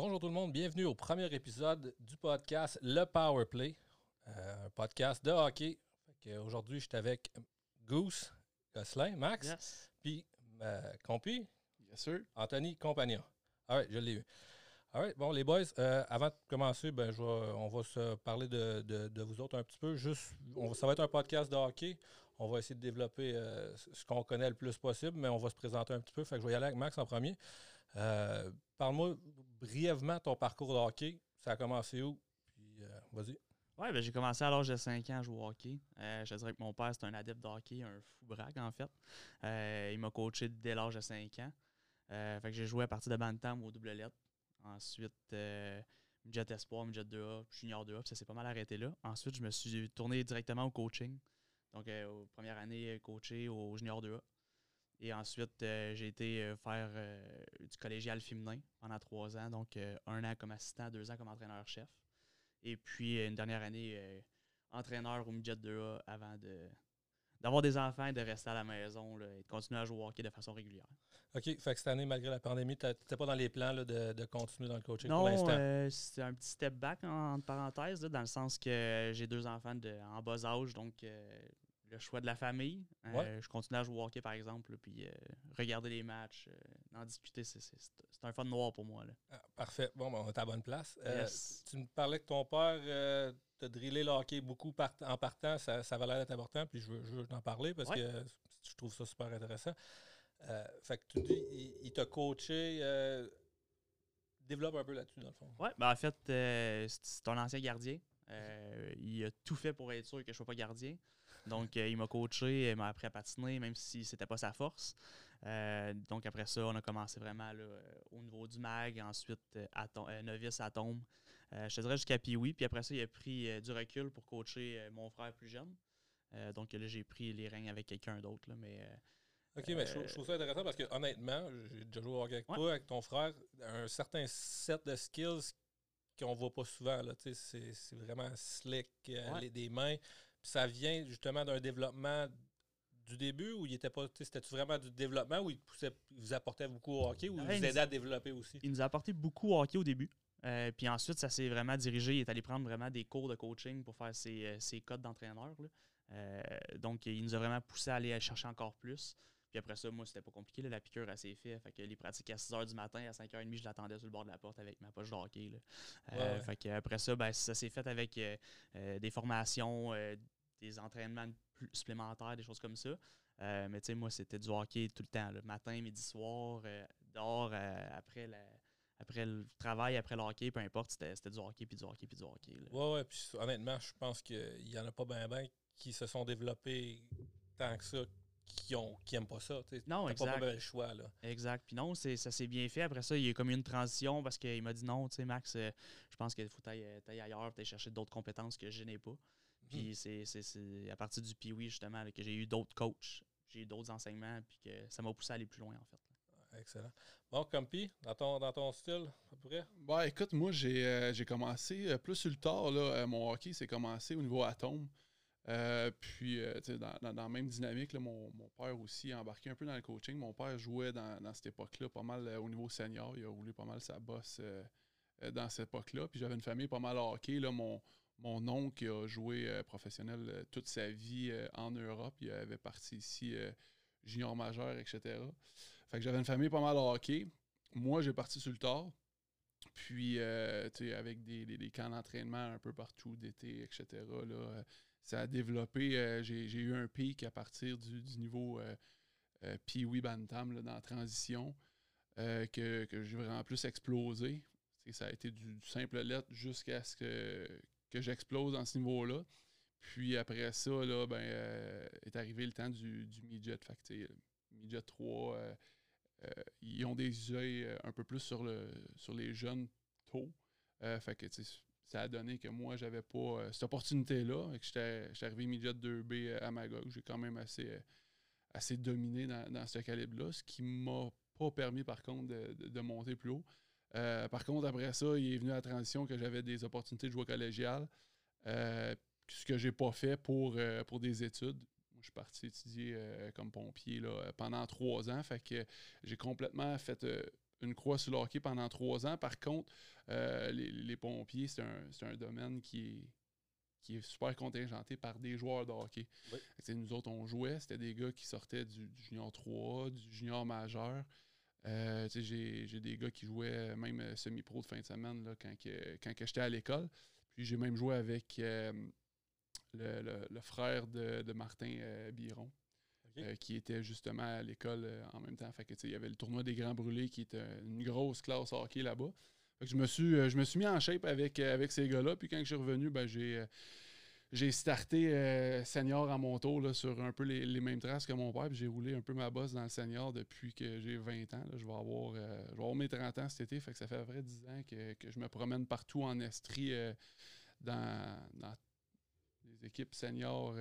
Bonjour tout le monde, bienvenue au premier épisode du podcast Le Power Play, euh, un podcast de hockey. Aujourd'hui, je suis avec Goose, Gosselin, Max, puis euh, Compi, Anthony Compagnon. Ah je l'ai eu. All bon, les boys, euh, avant de commencer, ben, je on va se parler de, vous autres un petit peu. Juste, on, ça va être un podcast de hockey. On va essayer de développer euh, ce qu'on connaît le plus possible, mais on va se présenter un petit peu. Fait que je vais y aller avec Max en premier. Euh, parle-moi brièvement ton parcours de hockey. Ça a commencé où? Puis, vas-y. Oui, ben, j'ai commencé à l'âge de 5 ans à jouer au hockey. je dirais que mon père, c'est un adepte de hockey, un fou braque, en fait. il m'a coaché dès l'âge de 5 ans. fait que j'ai joué à partir de Bantam au double lettre. Ensuite, euh, midget espoir, midget 2A, junior 2A, ça s'est pas mal arrêté là. Ensuite, je me suis tourné directement au coaching. Donc, euh, années, euh, coaché au junior 2A. Et ensuite, euh, j'ai été faire du collégial féminin pendant trois ans. Donc, un an comme assistant, deux ans comme entraîneur-chef. Et puis, une dernière année, entraîneur au midget 2A avant de, d'avoir des enfants et de rester à la maison et de continuer à jouer au hockey de façon régulière. OK. Fait que cette année, malgré la pandémie, tu n'étais pas dans les plans de, continuer dans le coaching pour l'instant? Euh, c'est un petit step back en, parenthèse, dans le sens que j'ai deux enfants de, en bas âge, donc euh, le choix de la famille. Euh, je continue à jouer au hockey, par exemple, puis regarder les matchs, en discuter, c'est un fun noir pour moi. Là. Ah, parfait. Bon, ben, on est à la bonne place. Tu me parlais que ton père de driller le hockey beaucoup en partant, ça, ça va l'air d'être important, puis je veux, je veux t'en parler parce que je trouve ça super intéressant. Euh, fait que tu dis, il, t'a coaché. Euh, développe un peu là-dessus, dans le fond. Oui, ben en fait, euh, c'est un ancien gardien. il a tout fait pour être sûr que je ne sois pas gardien. Donc, il m'a coaché, il m'a appris à patiner, même si c'était pas sa force. donc, après ça, on a commencé vraiment au niveau du mag, ensuite novice à tombe. je te dirais jusqu'à Pioui. Puis après ça, il a pris du recul pour coacher mon frère plus jeune. donc là, j'ai pris les règnes avec quelqu'un d'autre. Mais OK, mais je, trouve ça intéressant parce que honnêtement, j'ai déjà joué avec toi, avec ton frère, un certain set de skills qu'on voit pas souvent. C'est vraiment slick, euh, les, des mains. Puis ça vient justement d'un développement du début où il était pas. C'était vraiment du développement où il, vous apportait beaucoup au hockey ou il vous aidait à développer aussi? Il nous a apporté beaucoup au hockey au début. Euh, puis ensuite, ça s'est vraiment dirigé. Il est allé prendre vraiment des cours de coaching pour faire ses, euh, ses codes d'entraîneur. donc, il nous a vraiment poussé à aller chercher encore plus. Puis après ça, moi, c'était pas compliqué. la piqûre, assez fait. Fait que les pratiques à 6 h du matin, à 5 h 30, je l'attendais sur le bord de la porte avec ma poche de hockey. Euh, fait que après ça, ben, ça s'est fait avec euh, euh, des formations, des entraînements supplémentaires, des choses comme ça. mais tu sais, moi, c'était du hockey tout le temps. Matin, midi, soir, dehors, après après le travail, après le hockey, peu importe, c'était du hockey, puis du hockey, puis du hockey. Ouais, ouais, puis honnêtement, je pense qu'il y en a pas bien ben qui se sont développés tant que ça qui ont qui aiment pas ça. Non, exact. pas le choix. Là. Exact. Puis non, ça s'est bien fait. Après ça, il y a comme une transition parce qu'il m'a dit non, tu sais, Max, euh, je pense qu'il faut que tu ailleurs, tu chercher d'autres compétences que je n'ai pas. Puis mhm. c'est à partir du Pee-Wee, justement, que j'ai eu d'autres coachs, j'ai eu d'autres enseignements, puis que ça m'a poussé à aller plus loin, en fait. Excellent. Bon, Compi, dans ton, dans ton style, à peu près? Bah, écoute, moi, j'ai euh, commencé euh, plus sur le tard. Là, mon hockey, c'est commencé au niveau atome. Euh, puis, euh, dans, dans, la même dynamique, mon, père aussi a embarqué un peu dans le coaching. Mon père jouait dans, cette époque-là pas mal euh, au niveau senior. Il a roulé pas mal sa bosse dans cette époque-là. Puis j'avais une famille pas mal hockey. Là, mon, mon oncle a joué professionnel toute sa vie en Europe. Il avait parti ici junior majeur, etc. Fait que j'avais une famille pas mal hockey. Moi, j'ai parti sur le tard. Puis, avec des, des, camps d'entraînement un peu partout d'été, etc. Là, ça a développé. Euh, j'ai eu un pic à partir du, niveau euh, euh Pee-Wee Bantam dans la transition que, j'ai vraiment plus explosé. Ça a été du, simple lettre jusqu'à ce que, j'explose dans ce niveau-là. Puis après ça, là, ben, est arrivé le temps du, du midget. Fait midget 3, ils ont des yeux un peu plus sur, le, sur les jeunes tôt. fait que ça a donné que moi, j'avais pas euh, cette opportunité-là. que J'étais arrivé midget 2B euh, à Magog. J'ai quand même assez, euh, assez dominé dans, ce calibre-là, ce qui m'a pas permis, par contre, de, monter plus haut. par contre, après ça, il est venu à la transition que j'avais des opportunités de jouer collégial, ce que j'ai pas fait pour, pour des études. Moi, je suis parti étudier comme pompier là, pendant trois ans. Fait que j'ai complètement fait une croix sur le hockey pendant trois ans. Par contre, euh, les, pompiers, c'est un, domaine qui est, qui est super contingenté par des joueurs de hockey. Nous autres, on jouait, c'était des gars qui sortaient du, junior 3, du junior majeur. Euh, j'ai des gars qui jouaient même semi-pro de fin de semaine là, quand, quand j'étais à l'école. Puis j'ai même joué avec le, frère de, Martin Biron. Euh, qui était justement à l'école euh, en même temps. Fait que, il y avait le tournoi des Grands Brûlés qui était une grosse classe hockey là-bas. je me suis euh, je me suis mis en shape avec, avec ces gars-là. Puis quand je suis revenu, ben, j'ai j'ai starté senior à mon tour là, sur un peu les, mêmes traces que mon père. J'ai roulé un peu ma bosse dans le senior depuis que j'ai 20 ans. Je, vais avoir, mes 30 ans cet été. Fait que ça fait à vrai 10 ans que, je me promène partout en Estrie dans, dans, les équipes seniors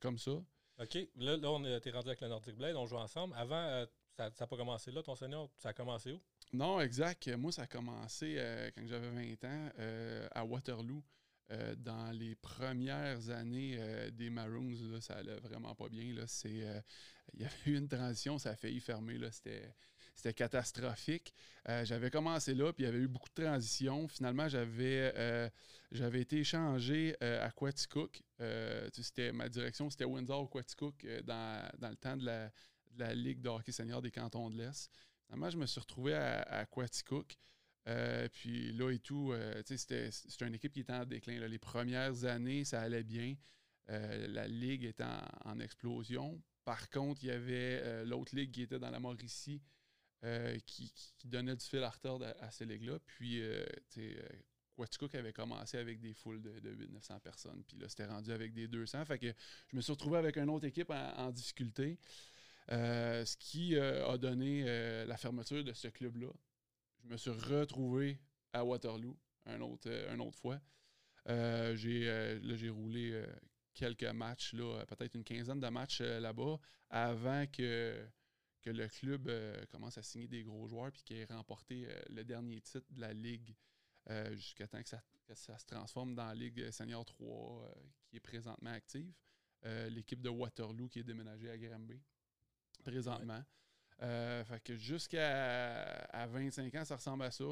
comme ça. OK. Là, là on est rendu avec le Nordic Blade, on joue ensemble. Avant, euh, ça n'a pas commencé là, ton senior? Ça a commencé où? Non, exact. Moi, ça a commencé euh, quand j'avais 20 ans euh, à Waterloo. dans les premières années des Maroons, là, ça allait vraiment pas bien. Il y avait eu une transition, ça a failli fermer. C'était c'était catastrophique. Euh, j'avais commencé là, puis il y avait eu beaucoup de transitions. Finalement, j'avais, euh, j'avais été échangé euh, à Quaticook. c'était, ma direction, c'était Windsor Quaticook dans, dans le temps de la, Ligue de hockey senior des cantons de l'Est. Finalement, je me suis retrouvé à, à Quaticook. puis là et tout, c'était, c'était une équipe qui était en déclin. Les premières années, ça allait bien. la ligue était en, explosion. Par contre, il y avait l'autre ligue qui était dans la Mauricie, euh, qui, donnait du fil à retordre à, ces ligues-là. Puis, euh, tu sais, avait commencé avec des foules de, de 800-900 personnes. Puis là, c'était rendu avec des 200. Fait que je me suis retrouvé avec une autre équipe en, difficulté. Euh, ce qui a donné la fermeture de ce club-là. Je me suis retrouvé à Waterloo un autre, une autre fois. j'ai, j'ai roulé quelques matchs, peut-être une quinzaine de matchs là-bas, avant que que le club euh, commence à signer des gros joueurs puis qu'il ait remporté euh, le dernier titre de la Ligue euh, jusqu'à temps que ça, se transforme dans la Ligue Senior 3 qui est présentement active. L'équipe de Waterloo qui est déménagée à Granby présentement. fait que jusqu'à 25 ans, ça ressemble à ça.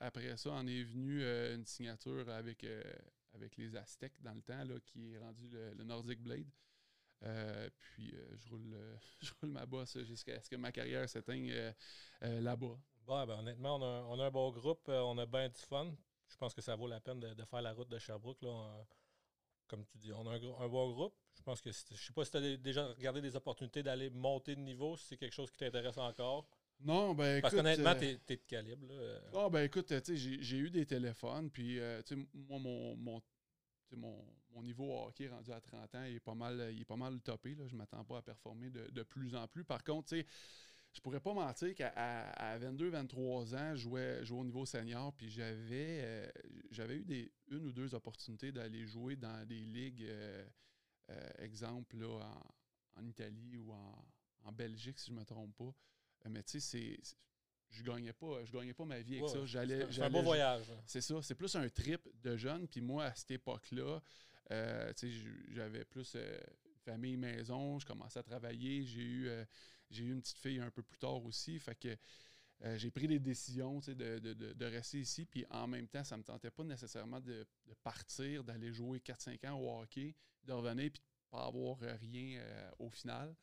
Après ça, on est venu une signature avec, avec les Aztecs dans le temps, là, qui est rendu le Nordic Blade. Euh, puis euh, je, roule, euh, je roule ma bosse jusqu'à ce que ma carrière s'éteigne là-bas. Bon, ben, honnêtement, on a, un bon groupe, on a bien du fun. Je pense que ça vaut la peine de, faire la route de Sherbrooke. Là. comme tu dis, on a un, bon groupe. Je pense que je sais pas si tu as déjà regardé des opportunités d'aller monter de niveau, si c'est quelque chose qui t'intéresse encore. Non, ben Parce qu'honnêtement, tu es, de calibre. Ah, ben écoute, j'ai eu des téléphones, puis moi, mon, mon, mon, mon, niveau hockey rendu à 30 ans est pas mal, est pas mal topé. Là. Je ne m'attends pas à performer de, plus en plus. Par contre, je je pourrais pas mentir qu'à à, 22-23 ans, je jouais, au niveau senior, puis j'avais euh, j'avais eu des, une ou deux opportunités d'aller jouer dans des ligues, euh, euh, exemple là, en, Italie ou en, en, Belgique, si je ne me trompe pas. mais tu sais, c'est je gagnais pas je gagnais pas ma vie avec ça. j'allais c'est un beau voyage c'est ça c'est plus un trip de jeune puis moi à cette époque là euh, j'avais plus euh, famille maison je commençais à travailler j'ai eu euh, j'ai eu une petite fille un peu plus tard aussi fait que j'ai pris des décisions de, de, de, rester ici puis en même temps ça me tentait pas nécessairement de, partir d'aller jouer 4-5 ans au hockey de revenir puis de pas avoir rien au final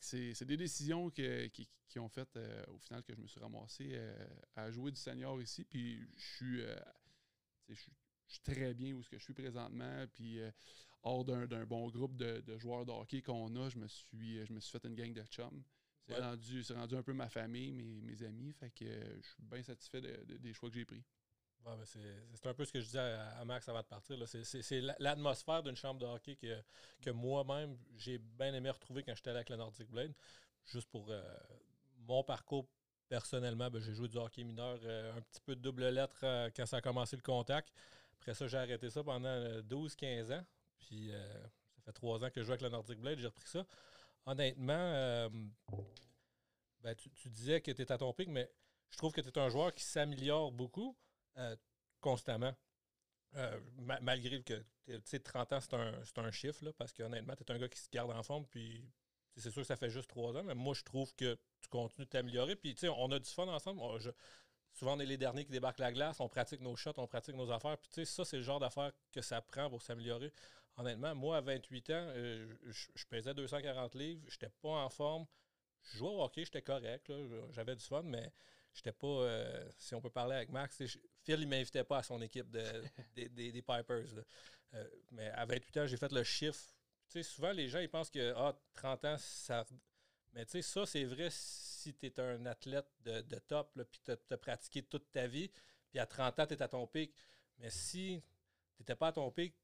c'est des décisions qui, ont fait euh, au final que je me suis ramassé euh, à jouer du senior ici. Puis je suis, euh, je suis, très bien où ce que je suis présentement. Puis hors d'un bon groupe de, joueurs de hockey qu'on a, je me suis je me suis fait une gang de chums. C'est rendu, rendu un peu ma famille, mes, mes amis. Fait que je suis bien satisfait des choix que j'ai pris. C'est un peu ce que je disais à, Max avant de partir. C'est l'atmosphère d'une chambre de hockey que, que moi-même, j'ai bien aimé retrouver quand j'étais avec le Nordic Blade. Juste pour euh, mon parcours personnellement, ben, j'ai joué du hockey mineur, euh, un petit peu de double lettre euh, quand ça a commencé le contact. Après ça, j'ai arrêté ça pendant 12-15 ans. Puis ça fait trois ans que je joue avec le Nordic Blade, j'ai repris ça. Honnêtement, ben, tu, tu, disais que tu étais à ton pic, mais je trouve que tu es un joueur qui s'améliore beaucoup. Euh, constamment. Euh, malgré que 30 ans, c'est un, chiffre, là, parce qu'honnêtement, tu es un gars qui se garde en forme, puis c'est sûr que ça fait juste trois ans, mais moi, je trouve que tu continues de t'améliorer. Puis, tu sais, on a du fun ensemble. souvent, on est les derniers qui débarquent la glace, on pratique nos shots, on pratique nos affaires. Puis, tu sais, ça, c'est le genre d'affaires que ça prend pour s'améliorer. Honnêtement, moi, à 28 ans, euh, je, pesais 240 livres, je n'étais pas en forme. Je jouais au hockey, j'étais correct, j'avais du fun, mais j'étais pas. Euh, si on peut parler avec Max, Phil, il m'invitait pas à son équipe de, des, Pipers. Euh, mais à 28 ans, j'ai fait le chiffre. souvent, les gens, ils pensent que ah, 30 ans, ça. Mais tu sais, ça, c'est vrai si tu es un athlète de, top, puis tu as, pratiqué toute ta vie, puis à 30 ans, tu es à ton pic. Mais si tu n'étais pas à ton pic,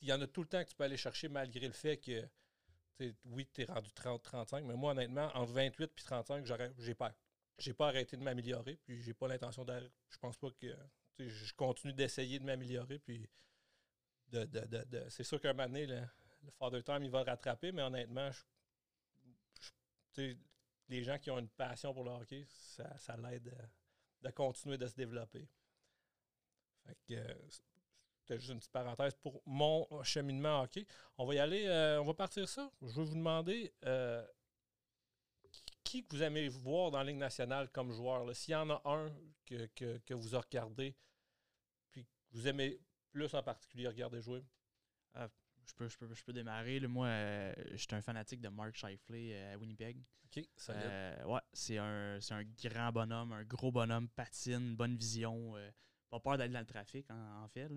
il y en a tout le temps que tu peux aller chercher malgré le fait que, oui, tu es rendu 30-35, mais moi, honnêtement, entre 28 et 35, j'ai pas, pas arrêté de m'améliorer, puis j'ai pas l'intention d'arrêter. Je pense pas que. Je continue d'essayer de m'améliorer, puis de, de, c'est sûr qu'un moment donné, le, Father Time, il va le rattraper, mais honnêtement, les gens qui ont une passion pour le hockey, ça, ça l'aide de continuer de se développer. Fait que c'était juste une petite parenthèse pour mon cheminement hockey. On va y aller, euh, on va partir ça. Je vais vous demander euh, qui que vous aimez voir dans la Ligue nationale comme joueur. S'il y en a un que, que, vous regardez, puis que vous aimez plus en particulier regarder jouer. Euh, je, peux, je, peux, je peux démarrer. moi, je suis un fanatique de Mark Shifley à Winnipeg. OK, ça ouais, c'est un, un grand bonhomme, un gros bonhomme, patine, bonne vision pas peur d'aller dans le trafic, en, fait.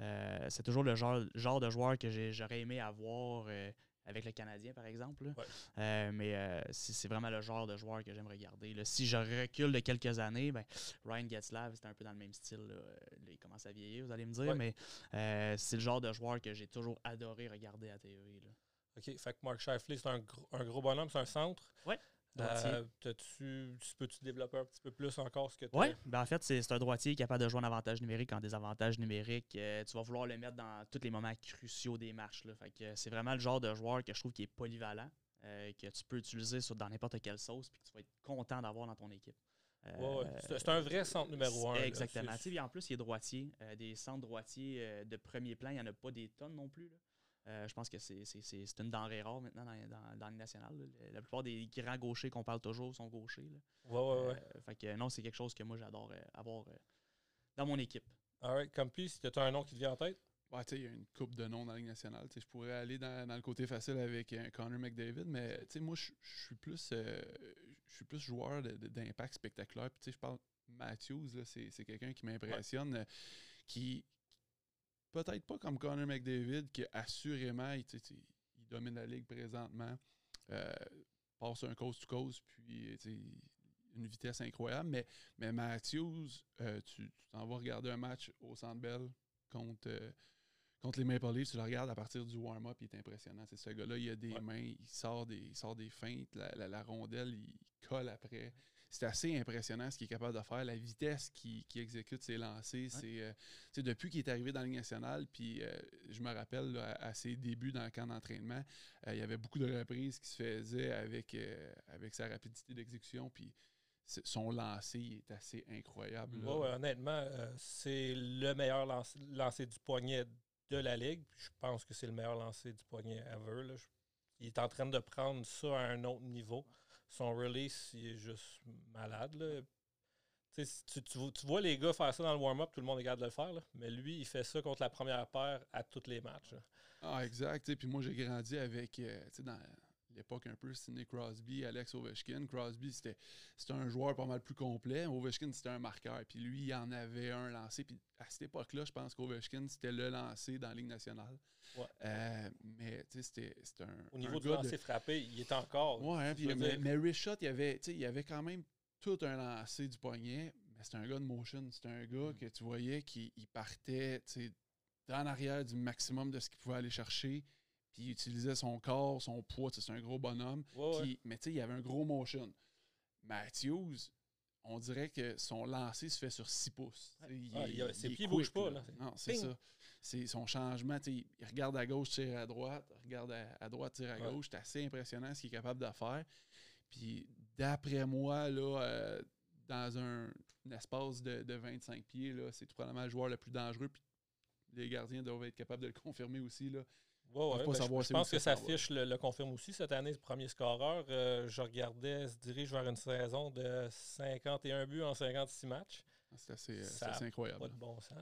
Euh, c'est toujours le genre, genre de joueur que j'aurais aimé avoir euh, avec le Canadien, par exemple. Euh, mais c'est vraiment le genre de joueur que j'aime regarder. Si je recule de quelques années, ben, Ryan Getzlav, c'était un peu dans le même style. il commence à vieillir, vous allez me dire, mais c'est le genre de joueur que j'ai toujours adoré regarder à TV. OK, fait que Mark Shifley, c'est un, un, gros bonhomme, c'est un centre. Oui. Euh, tu peux-tu développer un petit peu plus encore ce que tu Oui, ben en fait, c'est un droitier capable de jouer en avantage numérique, en désavantage numérique. Euh, tu vas vouloir le mettre dans tous les moments cruciaux des matchs. c'est vraiment le genre de joueur que je trouve qui est polyvalent, euh, que tu peux utiliser sur, dans n'importe quelle sauce, puis que tu vas être content d'avoir dans ton équipe. c'est un vrai centre numéro un. Exactement. en plus, il est droitier. des centres droitiers de premier plan, il n'y en a pas des tonnes non plus. Euh, je pense que c'est une denrée rare maintenant dans, dans, le national. La plupart des grands gauchers qu'on parle toujours sont gauchers. Là. Ouais, ouais, ouais. Euh, fait que non, c'est quelque chose que moi j'adore euh, avoir dans mon équipe. Alright, si tu as un nom qui te vient en tête? Ouais, tu sais, il y a une coupe de noms dans la Ligue nationale. je pourrais aller dans, le côté facile avec Connor McDavid, mais moi, je suis plus je suis plus joueur d'impact spectaculaire. Puis, je parle Matthews, c'est quelqu'un qui m'impressionne, qui, peut-être pas comme Connor McDavid, qui assurément, il, domine la ligue présentement, euh, passe un cause to cause, puis une vitesse incroyable. Mais, mais Matthews, euh, tu t'en vas regarder un match au Centre Bell contre, euh, contre les Maple Leafs, tu le regardes à partir du warm-up, il est impressionnant. C'est ce gars-là, il a des mains, il sort des, il sort des feintes, la, la, rondelle, il colle après c'est assez impressionnant ce qu'il est capable de faire. La vitesse qu'il exécute ses lancers, c'est euh, depuis qu'il est arrivé dans la Ligue nationale, puis euh, je me rappelle à, ses débuts dans le camp d'entraînement, euh, il y avait beaucoup de reprises qui se faisaient avec, avec sa rapidité d'exécution, puis son lancer est assez incroyable. honnêtement, c'est le meilleur lancer, du poignet de la Ligue. Je pense que c'est le meilleur lancer du poignet ever. il est en train de prendre ça à un autre niveau son release, il est juste malade. Là. Tu, tu, vois les gars faire ça dans le warm-up, tout le monde regarde de le faire, mais lui, il fait ça contre la première paire à tous les matchs. Ah, exact. Puis moi, j'ai grandi avec, euh, dans l'époque un peu, Sidney Crosby, Alex Ovechkin. Crosby, c'était un joueur pas mal plus complet. Ovechkin, c'était un marqueur. Puis lui, il en avait un lancé. Puis à cette époque-là, je pense qu'Ovechkin, c'était le lancé dans la Ligue nationale. Euh, mais tu sais, c'était un. Au niveau du lancer frappé, il est encore. Ouais, hein, mais, mais Richot, il y, avait, il avait quand même tout un lancé du poignet. Mais c'était un gars de motion. C'était un gars mm. que tu voyais qui partait en arrière du maximum de ce qu'il pouvait aller chercher. Puis il utilisait son corps, son poids. C'est un gros bonhomme. Mais tu sais, il y avait un gros motion. Matthews, on dirait que son lancer se fait sur 6 pouces. Ah, ses pieds ne bougent pas. Là. Non, c'est ça. C'est son changement. Il regarde à gauche, tire à droite. Regarde à, droite, tire à gauche. C'est assez impressionnant ce qu'il est capable de faire. Puis d'après moi, là, euh, dans un, espace de, 25 pieds, c'est probablement le joueur le plus dangereux. Puis les gardiens doivent être capables de le confirmer aussi. Là. Ouais, ben, je, pense que sa fiche le, confirme aussi. Cette année, le premier scoreur, euh, je regardais, se dirige vers une saison de 51 buts en 56 matchs. Ah, c'est assez, incroyable. Pas de bon sens.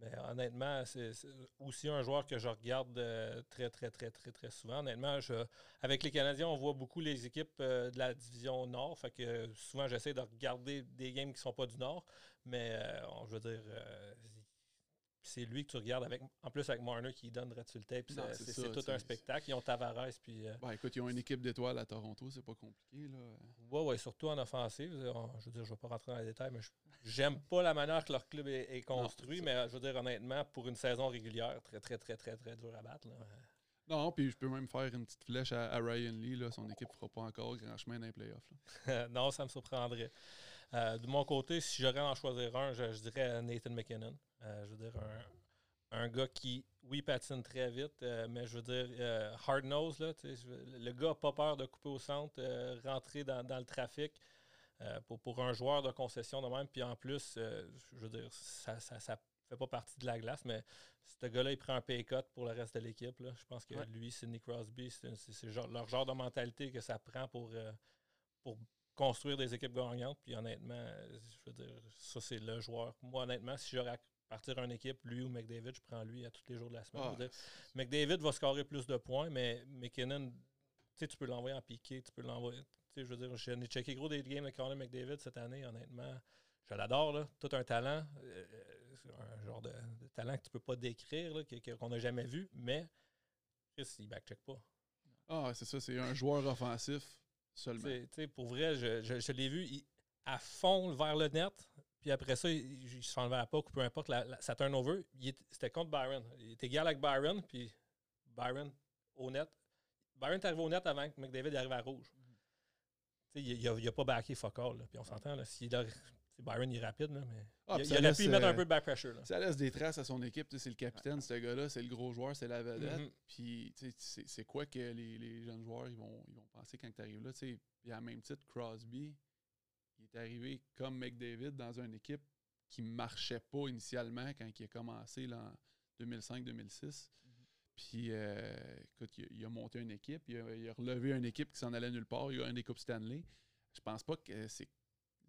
Mais honnêtement, c'est aussi un joueur que je regarde euh, très, très, très, très, très souvent. Honnêtement, avec les Canadiens, on voit beaucoup les équipes euh, de la division Nord. Fait que souvent, j'essaie de regarder des games qui ne sont pas du Nord. Mais je veux dire, c'est lui que tu regardes avec, en plus avec Marner qui donne le tape. C'est tout un spectacle. Ils ont Tavares. Puis, euh, ben, écoute, ils ont une équipe d'étoiles à Toronto, c'est pas compliqué. Là. Ouais, ouais, surtout en offensive. Je veux dire, je vais pas rentrer dans les détails, mais j'aime pas la manière que leur club est, construit, mais je veux dire, honnêtement, pour une saison régulière, très, très, très, très, très dur à battre. Non, puis je peux même faire une petite flèche à, Ryan Lee. Là. Son équipe fera pas encore grand chemin dans les playoffs. non, ça me surprendrait. Euh, de mon côté, si j'aurais à en choisir un, je, dirais Nathan McKinnon. Euh, je veux dire, un, un, gars qui, oui, patine très vite, euh, mais je veux dire, hard nose, là, le gars n'a pas peur de couper au centre, rentrer dans, le trafic. pour, pour un joueur de concession de même, puis en plus, je veux dire, ça, ne fait pas partie de la glace, mais ce gars-là, il prend un pay cut pour le reste de l'équipe. Je pense que lui, Sidney Crosby, c'est leur genre de mentalité que ça prend pour, pour construire des équipes gagnantes. Puis honnêtement, je veux dire, ça, c'est le joueur. Moi, honnêtement, si j'aurais partir une équipe, lui ou McDavid, je prends lui à tous les jours de la semaine. Ah, McDavid va scorer plus de points, mais McKinnon, tu peux l'envoyer en piqué, tu peux l'envoyer. Je veux dire, j'ai checké gros des games de Connor McDavid cette année, honnêtement. Je l'adore, là. Tout un talent. Euh, un genre de, talent que tu peux pas décrire, qu'on n'a jamais vu, mais Chris, il backcheck pas. Ah, c'est ça, c'est un joueur offensif Seulement. pour vrai, je, l'ai vu à fond vers le net. Puis après ça, il, se fait la pas, ou peu importe, la, la, ça turnover. C'était contre Byron. Il était égal avec Byron, puis Byron au net. Byron est arrivé au net avant que McDavid arrive à rouge. Il n'a a pas backé fuck all. Puis on s'entend, s'il Byron il est rapide, là, mais ah, il, a pu mettre un peu de back pressure. Là. Ça laisse des traces à son équipe. C'est le capitaine, ce gars-là, c'est le gros joueur, c'est la vedette. Mm-hmm. Puis c'est quoi que les, les, jeunes joueurs ils vont, ils vont penser quand tu arrives là. Puis à même titre, Crosby, il est arrivé comme McDavid dans une équipe qui ne marchait pas initialement quand il a commencé là, en 2005-2006. Mm-hmm. Puis, euh, écoute, il a, monté une équipe, il a, il a relevé une équipe qui s'en allait nulle part, il a eu des Coupes Stanley. Je pense pas que c'est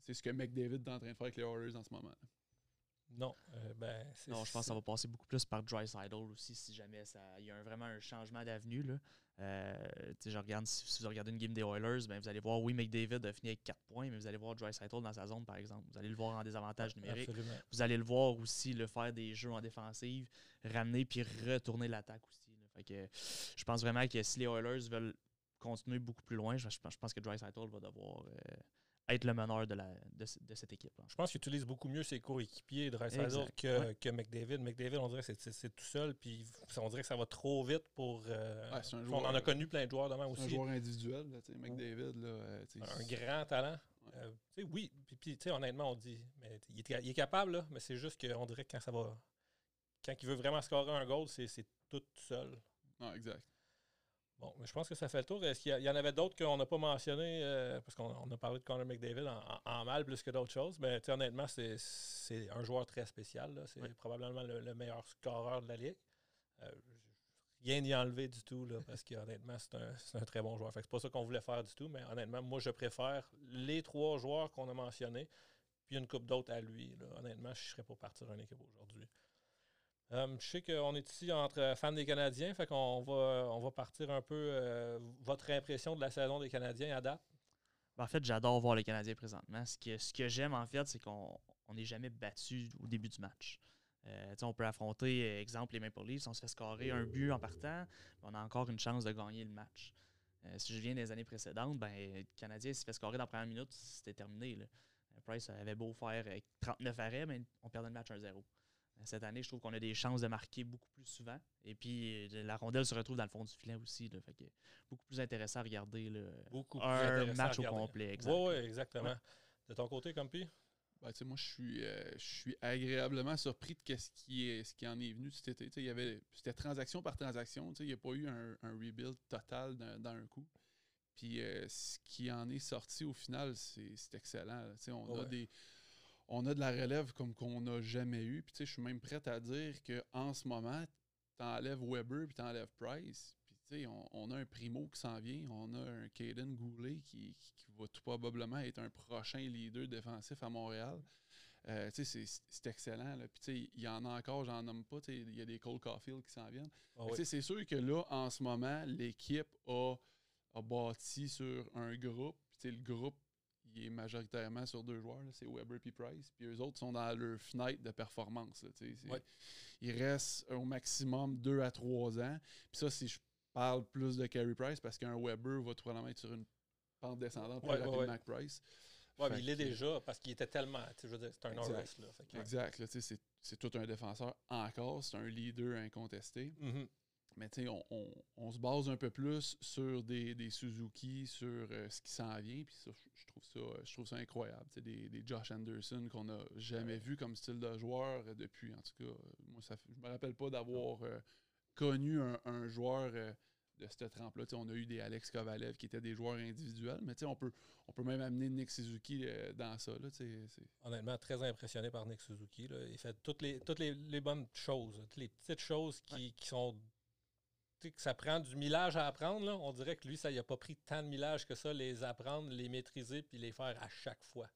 c'est ce que McDavid est en train de faire avec les Oilers en ce moment. Non, euh, ben, non, je pense que ça va passer beaucoup plus par Dry aussi si jamais ça, il y a vraiment un changement d'avenue. Euh, je regarde, si, vous regardez une game des Oilers, ben, vous allez voir, oui, McDavid a fini avec 4 points, mais vous allez voir Dry dans sa zone, par exemple. Vous allez le voir en désavantage numérique. Vous allez le voir aussi le faire des jeux en défensive, ramener puis retourner l'attaque aussi. que, je pense vraiment que si les Oilers veulent continuer beaucoup plus loin, je, pense que Dry va devoir. Euh, être le meneur de, la, de, cette équipe. Je pense qu'il utilise beaucoup mieux ses coéquipiers de que, que McDavid. McDavid, on dirait que c'est tout seul, puis on dirait que ça va trop vite pour. Euh, on en a connu plein de joueurs demain aussi. Un joueur individuel, McDavid. Là, euh, un grand talent. Euh, oui, puis honnêtement, on dit, mais il, est, capable, là, mais c'est juste qu'on dirait que quand ça va. Quand il veut vraiment scorer un goal, c'est tout seul. Non, exact. Bon, je pense que ça fait le tour. Est-ce qu'il y, en avait d'autres qu'on n'a pas mentionné euh, parce qu'on a parlé de Connor McDavid en, mal plus que d'autres choses. Mais honnêtement, c'est un joueur très spécial. C'est probablement le, meilleur scoreur de la ligue. Euh, rien n'y enlever du tout là, parce qu'honnêtement, c'est un, un, très bon joueur. C'est pas ça qu'on voulait faire du tout, mais honnêtement, moi, je préfère les trois joueurs qu'on a mentionnés, puis une coupe d'autres à lui. Honnêtement, je ne serais pas partir en équipe aujourd'hui. Euh, je sais qu'on est ici entre fans des Canadiens, fait qu'on va, on va partir un peu euh, votre impression de la saison des Canadiens à date. Ben, en fait, j'adore voir les Canadiens présentement. Ce que, ce que j'aime, en fait, c'est qu'on n'est jamais battu au début du match. Euh, on peut affronter, exemple, les Maple Leafs, on se fait scorer un but en partant, on a encore une chance de gagner le match. si je viens des années précédentes, ben, le Canadien s'est fait scorer dans la première minute, c'était terminé. Price avait beau faire 39 arrêts, mais on perdait le match 1-0. Cette année, je trouve qu'on a des chances de marquer beaucoup plus souvent. Et puis, euh, la rondelle se retrouve dans le fond du filet aussi. fait que beaucoup plus intéressant à regarder beaucoup un match au complet. Oui, exactement. De ton côté, Compi? Ben, moi, je suis, euh, je suis agréablement surpris de ce qui, est, ce qui en est venu cet été. il y avait, c'était transaction par transaction. Il n'y a pas eu un, rebuild total dans, un coup. Puis euh, ce qui en est sorti au final, c'est, excellent. On a des on a de la relève comme qu'on n'a jamais eu. Puis, tu sais, je suis même prêt à dire qu'en ce moment, t'enlèves Weber puis t'enlèves Price. Puis, tu sais, on, on a un Primo qui s'en vient. On a un Caden Goulet qui, qui va tout probablement être un prochain leader défensif à Montréal. Euh, tu sais, c'est- c'est excellent. Là. Puis, tu sais, il y en a encore, j'en nomme pas. tu sais, Il y a des Cole Caulfield qui s'en viennent. Ah Fait que, oui. tu sais, C'est sûr que là, en ce moment, l'équipe a, a bâti sur un groupe. Puis, tu sais, le groupe, il est majoritairement sur deux joueurs. C'est Weber et Price. Puis eux autres sont dans leur fenêtre de performance. là, Ouais. Il reste au maximum deux à trois ans. Puis ça, si je parle plus de Carey Price, parce qu'un Weber va probablement être sur une pente descendante plus Ouais, rapidement ouais. que Price. Ouais, mais il l'est déjà parce qu'il était tellement. tu sais, Je veux dire, c'est un Exact. Là, fait que- Exact. C'est tout un défenseur encore. C'est un leader incontesté. Mhm. Mais tu sais, on, on- on se base un peu plus sur des, des Suzuki, sur euh, ce qui s'en vient. Puis ça, je- trouve ça, je trouve ça incroyable. Des, des Josh Anderson qu'on n'a jamais vu comme style de joueur euh, depuis. En tout cas, euh, moi, ça, je me rappelle pas d'avoir euh, connu un, un joueur euh, de cette trempe-là. On a eu des Alex Kovalev qui étaient des joueurs individuels. Mais tu sais, on peut, on peut même amener Nick Suzuki dans ça. Là, c'est- Honnêtement, très impressionné par Nick Suzuki. là. Il fait toutes les, toutes les, les bonnes choses, toutes les petites choses qui, qui sont. Tu sais, que ça prend du millage à apprendre. Là. On dirait que lui, ça n'y a pas pris tant de millage que ça, les apprendre, les maîtriser puis les faire à chaque fois.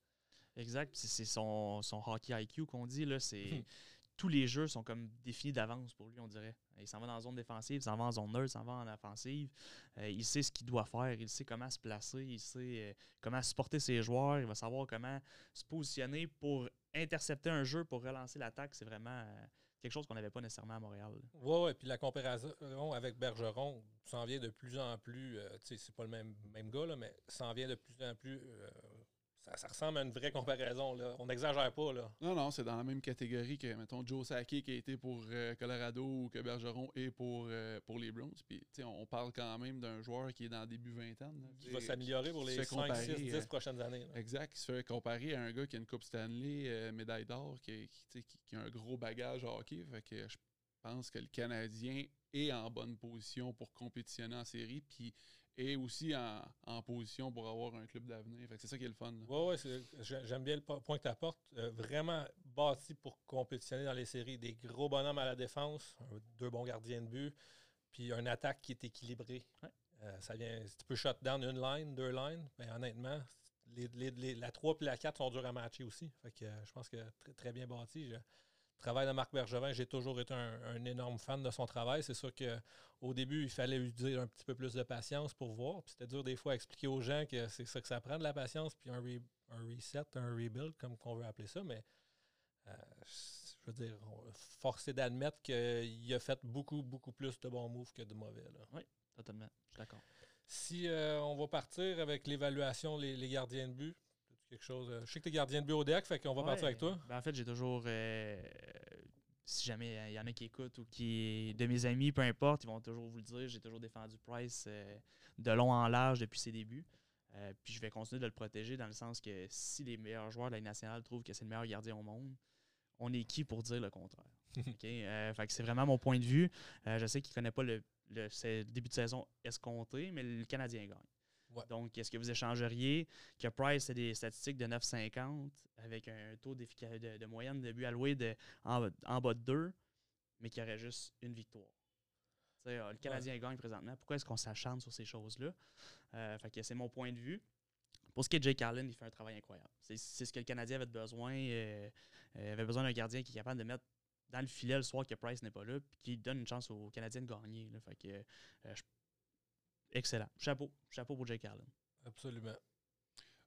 Exact. C'est son, son hockey IQ qu'on dit. Là, c'est, Mhm. tous les jeux sont comme définis d'avance pour lui, on dirait. Il s'en va dans la zone défensive, il s'en va en zone neutre, il s'en va en offensive. Euh, il sait ce qu'il doit faire, il sait comment se placer, il sait euh, comment supporter ses joueurs, il va savoir comment se positionner pour intercepter un jeu, pour relancer l'attaque. C'est vraiment euh, quelque chose qu'on n'avait pas nécessairement à Montréal. là. Ouais, ouais. Puis la comparaison avec Bergeron s'en vient de plus en plus. euh, tu sais, c'est pas le même, même gars, là, mais s'en vient de plus en plus. euh, ça, ça ressemble à une vraie comparaison. Là. On n'exagère pas. Là. Non, non, c'est dans la même catégorie que, mettons, Joe Sakic qui a été pour euh, Colorado ou que Bergeron est pour, euh, pour les Browns. Puis, sais, on parle quand même d'un joueur qui est dans le début vingtaine. là, Qui va s'améliorer pour les se fait 5, 6, comparer, 10 euh, prochaines années. là. Exact, qui se fait comparer à un gars qui a une Coupe Stanley, euh, médaille d'or, qui- qui a un gros bagage hockey. Fait que je pense que le Canadien est en bonne position pour compétitionner en série, puis est aussi en, en position pour avoir un club d'avenir. Fait que c'est ça qui est le fun. Oui, j'ai- j'aime bien le po- point que tu apportes. vraiment bâti pour compétitionner dans les séries. Des gros bonhommes à la défense, deux bons gardiens de but, puis une attaque qui est équilibrée. Ouais. Euh, ça vient, si tu peux shut down une line, deux lines, mais honnêtement, les, les- les- la 3 et la 4 sont dures à matcher aussi. Fait que, euh, je pense que très, très bien bâti. Je- travail de Marc Bergevin, j'ai toujours été un, un énorme fan de son travail. C'est sûr qu'au début, il fallait lui dire un petit peu plus de patience pour voir. Puis c'était dur des fois à expliquer aux gens que c'est ça que ça prend de la patience, puis un, re- un reset, un rebuild, comme qu'on veut appeler ça. Mais euh, je veux dire, forcé d'admettre qu'il a fait beaucoup, beaucoup plus de bons moves que de mauvais. là. Totalement. Je suis d'accord. Si euh, on va partir avec l'évaluation, les, les gardiens de but, quelque chose. euh, je sais que tu es gardien de but au DEC, fait qu'on va partir avec toi. ben, en fait, j'ai toujours. euh, si jamais il y en a qui écoutent ou qui. de mes amis, peu importe, ils vont toujours vous le dire. J'ai toujours défendu Price euh, de long en large depuis ses débuts. Euh, puis je vais continuer de le protéger dans le sens que si les meilleurs joueurs de la Ligue nationale trouvent que c'est le meilleur gardien au monde, on est qui pour dire le contraire? Euh, fait que c'est vraiment mon point de vue. Euh, je sais qu'il ne connaît pas le, le- le début de saison escompté, mais le Canadien gagne. Ouais. Donc, est-ce que vous échangeriez que Price ait des statistiques de 9,50 avec un taux de, de moyenne de but alloué de, en, en bas de 2, mais qui aurait juste une victoire? Euh, le Canadien gagne présentement. Pourquoi est-ce qu'on s'acharne sur ces choses-là? Euh, fait que c'est mon point de vue. Pour ce qui est de Jake Allen, il fait un travail incroyable. C'est c'est ce que le Canadien avait besoin. euh, euh, avait besoin d'un gardien qui est capable de mettre dans le filet le soir que Price n'est pas là, puis qui donne une chance aux Canadiens de gagner. là. Fait que, euh, je- excellent. Chapeau. Chapeau pour Jake Allen. Absolument.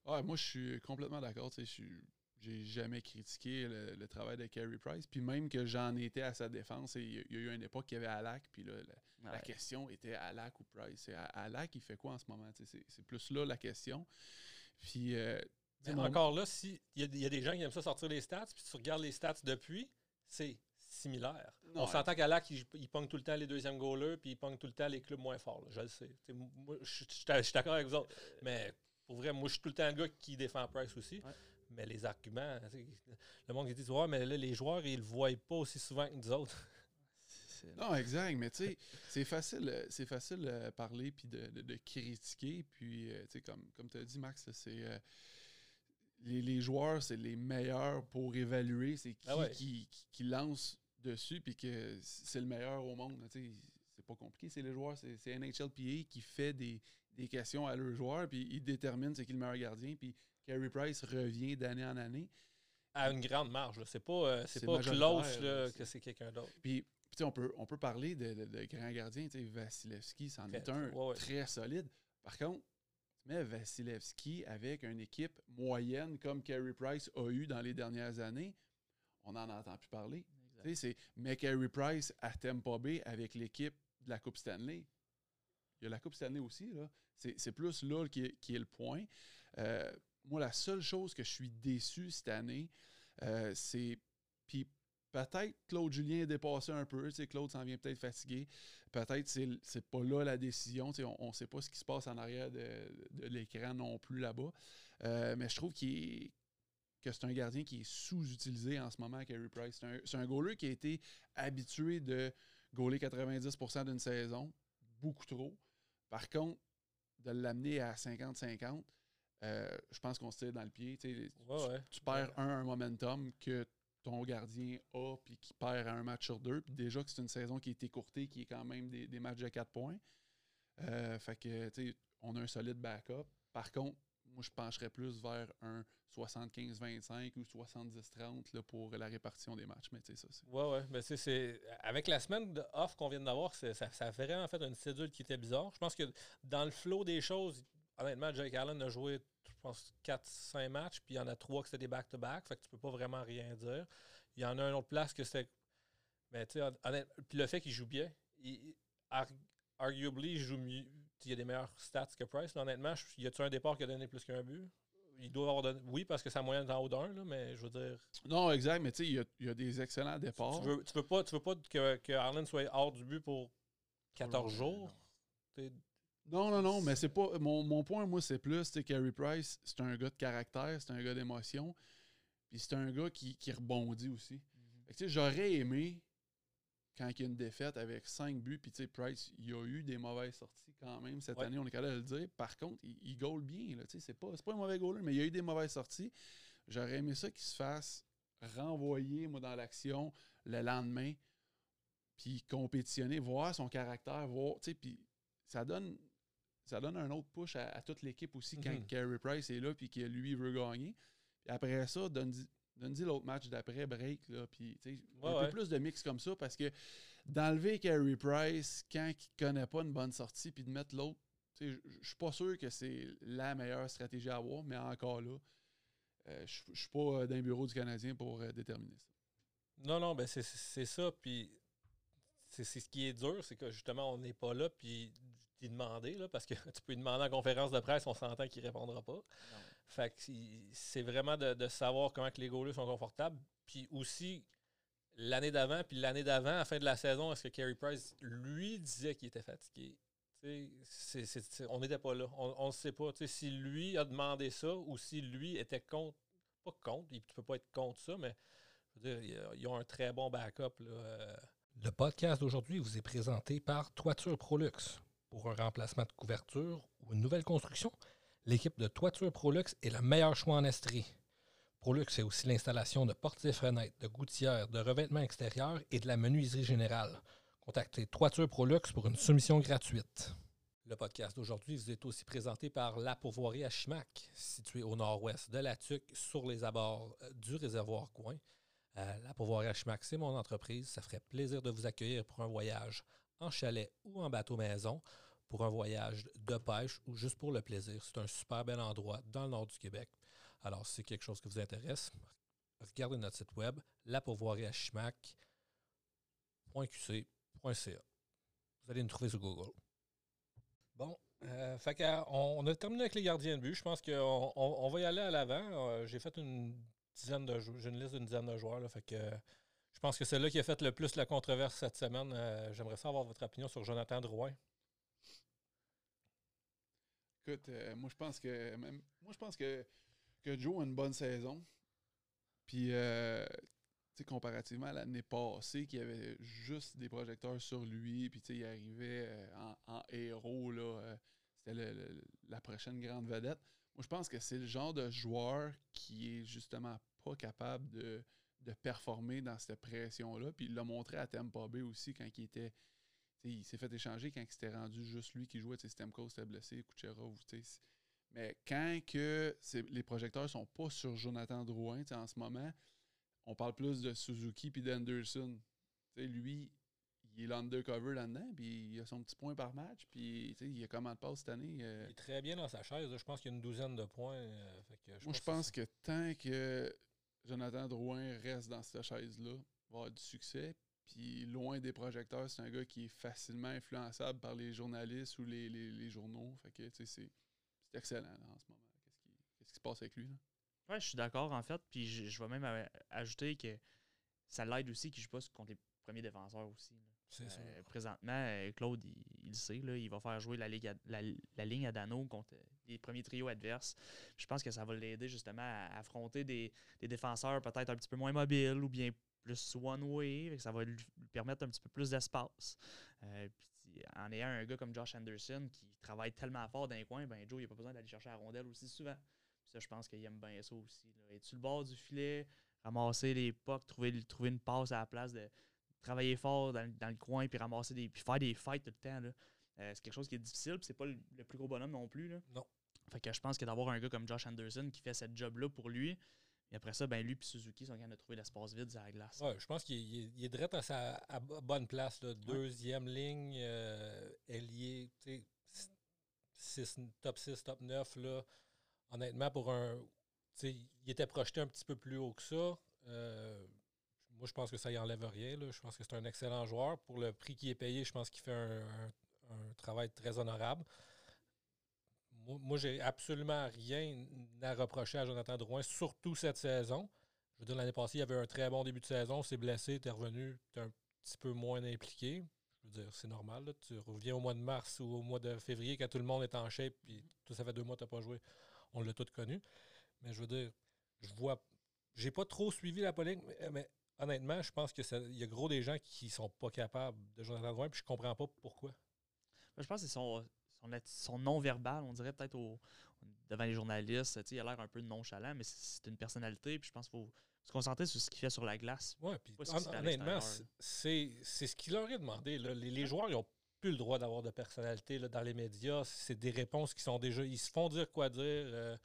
Ah, moi, je suis complètement d'accord. tu sais, Je suis- j'ai jamais critiqué le, le travail de Carey Price. Puis même que j'en étais à sa défense, et il y a- il y a eu une époque qu'il y avait Alak, puis là, la, question était Alak ou Price. Et Alak, il fait quoi en ce moment? Tu sais, C'est plus là la question. Puis, euh, mon- encore là, si il y, y a des gens qui aiment ça sortir les stats, puis tu regardes les stats depuis, c'est similaire. On s'entend qu'à l'AC, il, il pogne tout le temps les deuxièmes goalers, puis il pogne tout le temps les clubs moins forts. là, je le sais. Moi, je suis- d'accord avec vous autres. Mais pour vrai, moi, je suis tout le temps un gars qui défend Price aussi. Ouais. Mais les arguments, le monde qui dit Ouais, mais là, les joueurs, ils le voient pas aussi souvent que nous autres. Non, exact, mais tu sais, c'est facile, euh, c'est facile de parler puis de, de- de critiquer. Puis, euh, tu sais, comme, comme tu as dit, Max, c'est. euh, les, les joueurs, c'est les meilleurs pour évaluer. C'est qui, Ah ouais. qui, qui- qui lance dessus, puis que c'est le meilleur au monde. C'est pas compliqué, c'est les joueurs. C'est NHLPA qui fait des, questions à leurs joueurs, puis ils déterminent c'est qui le meilleur gardien, puis Carey Price revient d'année en année. À une grande marge. C'est pas, euh, c'est pas close que c'est quelqu'un d'autre. Puis, on peut, on peut parler de, de, grands gardiens. Vasilevski, c'en est un très solide. Par contre, tu mets Vasilevski avec une équipe moyenne comme Carey Price a eu dans les dernières années, on n'en entend plus parler. C'est, mais Carey Price à Tampa Bay avec l'équipe de la Coupe Stanley. Il y a la Coupe Stanley aussi. Là. C'est, plus là qui est, qui est le point. Euh, moi, la seule chose que je suis déçu cette année, euh, c'est. Puis peut-être Claude Julien est dépassé un peu. Claude s'en vient peut-être fatigué. Peut-être c'est c'est pas là la décision. On ne sait pas ce qui se passe en arrière de, l'écran non plus là-bas. Euh, mais je trouve que c'est un gardien qui est sous-utilisé en ce moment à Carey Price. C'est un, un goaler qui a été habitué de goaler 90% d'une saison, beaucoup trop. Par contre, de l'amener à 50-50, euh, je pense qu'on se tire dans le pied. Tu, perds un, momentum que ton gardien a puis qui perd à un match sur deux. Puis déjà que c'est une saison qui est écourtée, qui est quand même des, matchs de 4 points. Euh, fait que, on a un solide backup. Par contre, moi, je pencherais plus vers un 75-25 ou 70-30 pour la répartition des matchs. Mais tu sais, ça, c'est. Ouais, ouais. Mais c'est, avec la semaine de off qu'on vient d'avoir, ça, ça a vraiment fait une cédule qui était bizarre. Je pense que dans le flot des choses, honnêtement, Jake Allen a joué, je pense, 4-5 matchs, puis il y en a 3 que c'était des back-to-back, fait que tu peux pas vraiment rien dire. Il y en a un autre place que c'était. Mais tu sais, puis le fait qu'il joue bien, il, arguably, il joue mieux. Il y a des meilleurs stats que Price. honnêtement, y a-tu un départ qui a donné plus qu'un but? Il doit avoir donné. Oui, parce que sa moyenne est en haut d'un, mais je veux dire. Non, exact, mais tu sais, il y, a, des excellents départs. Tu veux, tu veux pas, tu veux pas que, que soit hors du but pour 14 jours? Non, non, non, mais c'est pas. Mon, point, moi, c'est plus, c'est Carey Price, c'est un gars de caractère, c'est un gars d'émotion. Puis c'est un gars qui, rebondit aussi. Mhm. J'aurais aimé, quand il y a une défaite avec 5 buts, puis Price, il y a eu des mauvaises sorties quand même cette année, on est capable de le dire. Par contre, il, il goal bien. C'est pas, pas un mauvais goaler, mais il y a eu des mauvaises sorties. J'aurais aimé ça qu'il se fasse renvoyer, moi, dans l'action le lendemain, puis compétitionner, voir son caractère, voir. Puis ça donne ça donne un autre push à, toute l'équipe aussi quand mm Carey Price est là puis que lui veut gagner. après ça, donne-y l'autre match d'après, break, là, puis un peu plus de mix comme ça parce que d'enlever Carey Price quand il ne connaît pas une bonne sortie puis de mettre l'autre, je suis pas sûr que c'est la meilleure stratégie à avoir, mais encore là, euh, je ne suis pas euh, d'un bureau du Canadien pour euh, déterminer ça. Non, non, ben c'est ça. Puis c'est ce qui est dur, c'est que justement, on n'est pas là. Puis demander, là, parce que tu peux lui demander en conférence de presse, on s'entend qu'il ne répondra pas. Fait que c'est vraiment de, savoir comment que les goalers sont confortables. Puis aussi, l'année d'avant, puis l'année d'avant, à la fin de la saison, est-ce que Carey Price, lui, disait qu'il était fatigué? on n'était pas là. On ne sait pas. si lui a demandé ça ou si lui était contre, pas contre, tu peux pas être contre ça, mais ils ont un très bon backup. Là, euh. Le podcast d'aujourd'hui vous est présenté par Toiture Prolux pour un remplacement de couverture ou une nouvelle construction, l'équipe de Toiture Prolux est le meilleur choix en Estrie. Prolux est aussi l'installation de portes et fenêtres, de gouttières, de revêtements extérieurs et de la menuiserie générale. Contactez Toiture Prolux pour une soumission gratuite. Le podcast d'aujourd'hui vous est aussi présenté par La Pourvoirie à Chimac, située au nord-ouest de la Tuque, sur les abords euh, du réservoir Coin. Euh, la Pourvoirie à Chimac, c'est mon entreprise. Ça ferait plaisir de vous accueillir pour un voyage en chalet ou en bateau maison pour un voyage de pêche ou juste pour le plaisir. C'est un super bel endroit dans le nord du Québec. Alors, si c'est quelque chose qui vous intéresse, regardez notre site web, lapourvoirieachimac.qc.ca. Vous allez nous trouver sur Google. Bon, euh, on, a terminé avec les gardiens de but. Je pense qu'on on, va y aller à l'avant. Euh, j'ai fait une dizaine de j'ai une liste d'une dizaine de joueurs. Là, fait que je pense que c'est là qui a fait le plus la controverse cette semaine. Euh, j'aimerais savoir votre opinion sur Jonathan Drouin. Écoute, euh, moi je pense que même moi je pense que, que Joe a une bonne saison. Puis euh, comparativement à l'année passée, qui avait juste des projecteurs sur lui, puis il arrivait euh, en, héros, là, c'était la prochaine grande vedette. Moi, je pense que c'est le genre de joueur qui est justement pas capable de, de performer dans cette pression-là. Puis il l'a montré à Tampa Bay aussi quand il était. Il s'est fait échanger quand il s'était rendu juste lui qui jouait. Stemco s'était blessé, Kucherov. Mais quand que les projecteurs sont pas sur Jonathan Drouin en ce moment, on parle plus de Suzuki puis d'Anderson. Lui, il est l'undercover là-dedans, puis il a son petit point par match, puis il a comment de passe cette année. Euh? Il est très bien dans sa chaise. Je pense qu'il y a une douzaine de points. Euh, je Moi, je pense que, tant que Jonathan Drouin reste dans cette chaise-là, il va avoir du succès. Puis loin des projecteurs, c'est un gars qui est facilement influençable par les journalistes ou les, journaux. Fait que c'est excellent en ce moment. Qu'est-ce qui, se passe avec lui? Là? Ouais, je suis d'accord en fait. Puis je, vais même ajouter que ça l'aide aussi qu'il joue pas contre les premiers défenseurs aussi. Euh, présentement, euh, Claude, il, le sait, là, il va faire jouer la, la, ligne à Dano contre les premiers trios adverses. Je pense que ça va l'aider justement à affronter des, défenseurs peut-être un petit peu moins mobiles ou bien plus one-way. Ça va lui permettre un petit peu plus d'espace. Euh, en ayant un gars comme Josh Anderson qui travaille tellement fort dans les coins, ben Joe, il n'a pas besoin d'aller chercher la rondelle aussi souvent. ça, je pense qu'il aime bien ça aussi. Être sur le bord du filet, ramasser les pucks, trouver, trouver une passe à la place de travailler fort dans, le coin puis ramasser des. puis faire des fights tout le temps. Euh, c'est quelque chose qui est difficile, puis c'est pas le, plus gros bonhomme non plus. Là. Non. Fait que je pense que d'avoir un gars comme Josh Anderson qui fait cette job-là pour lui, et après ça, ben lui et Suzuki sont capables de trouver l'espace vide à la glace. Ouais, je pense qu'il est, il direct à sa bonne place. Là. Deuxième ligne, euh, ailier, top 6, top 9. Là. Honnêtement, pour un. Il était projeté un petit peu plus haut que ça. Euh, moi, je pense que ça y enlève rien. Je pense que c'est un excellent joueur. Pour le prix qui est payé, je pense qu'il fait un, travail très honorable. Moi, j'ai absolument rien à reprocher à Jonathan Drouin, surtout cette saison. Je veux dire, l'année passée, il avait un très bon début de saison, s'est blessé, tu es revenu, tu es un petit peu moins impliqué. Je veux dire, c'est normal. Tu reviens au mois de mars ou au mois de février quand tout le monde est en shape, puis tout ça fait deux mois que tu n'as pas joué. On l'a tout connu. Mais je veux dire, je vois. J'ai pas trop suivi la polémique, mais honnêtement, je pense qu'il y a gros des gens qui sont pas capables de dans l'endroit, puis je comprends pas pourquoi. Je pense que c'est son, non-verbal, on dirait peut-être devant les journalistes. Il a l'air un peu nonchalant, mais c'est une personnalité, puis je pense qu'il faut se concentrer sur ce qu'il fait sur la glace. Oui, puis honnêtement, c'est ce qu'il leur est demandé. Les, joueurs, ils n'ont plus le droit d'avoir de personnalité dans les médias. C'est des réponses qui sont déjà. Ils se font dire quoi dire. Euh,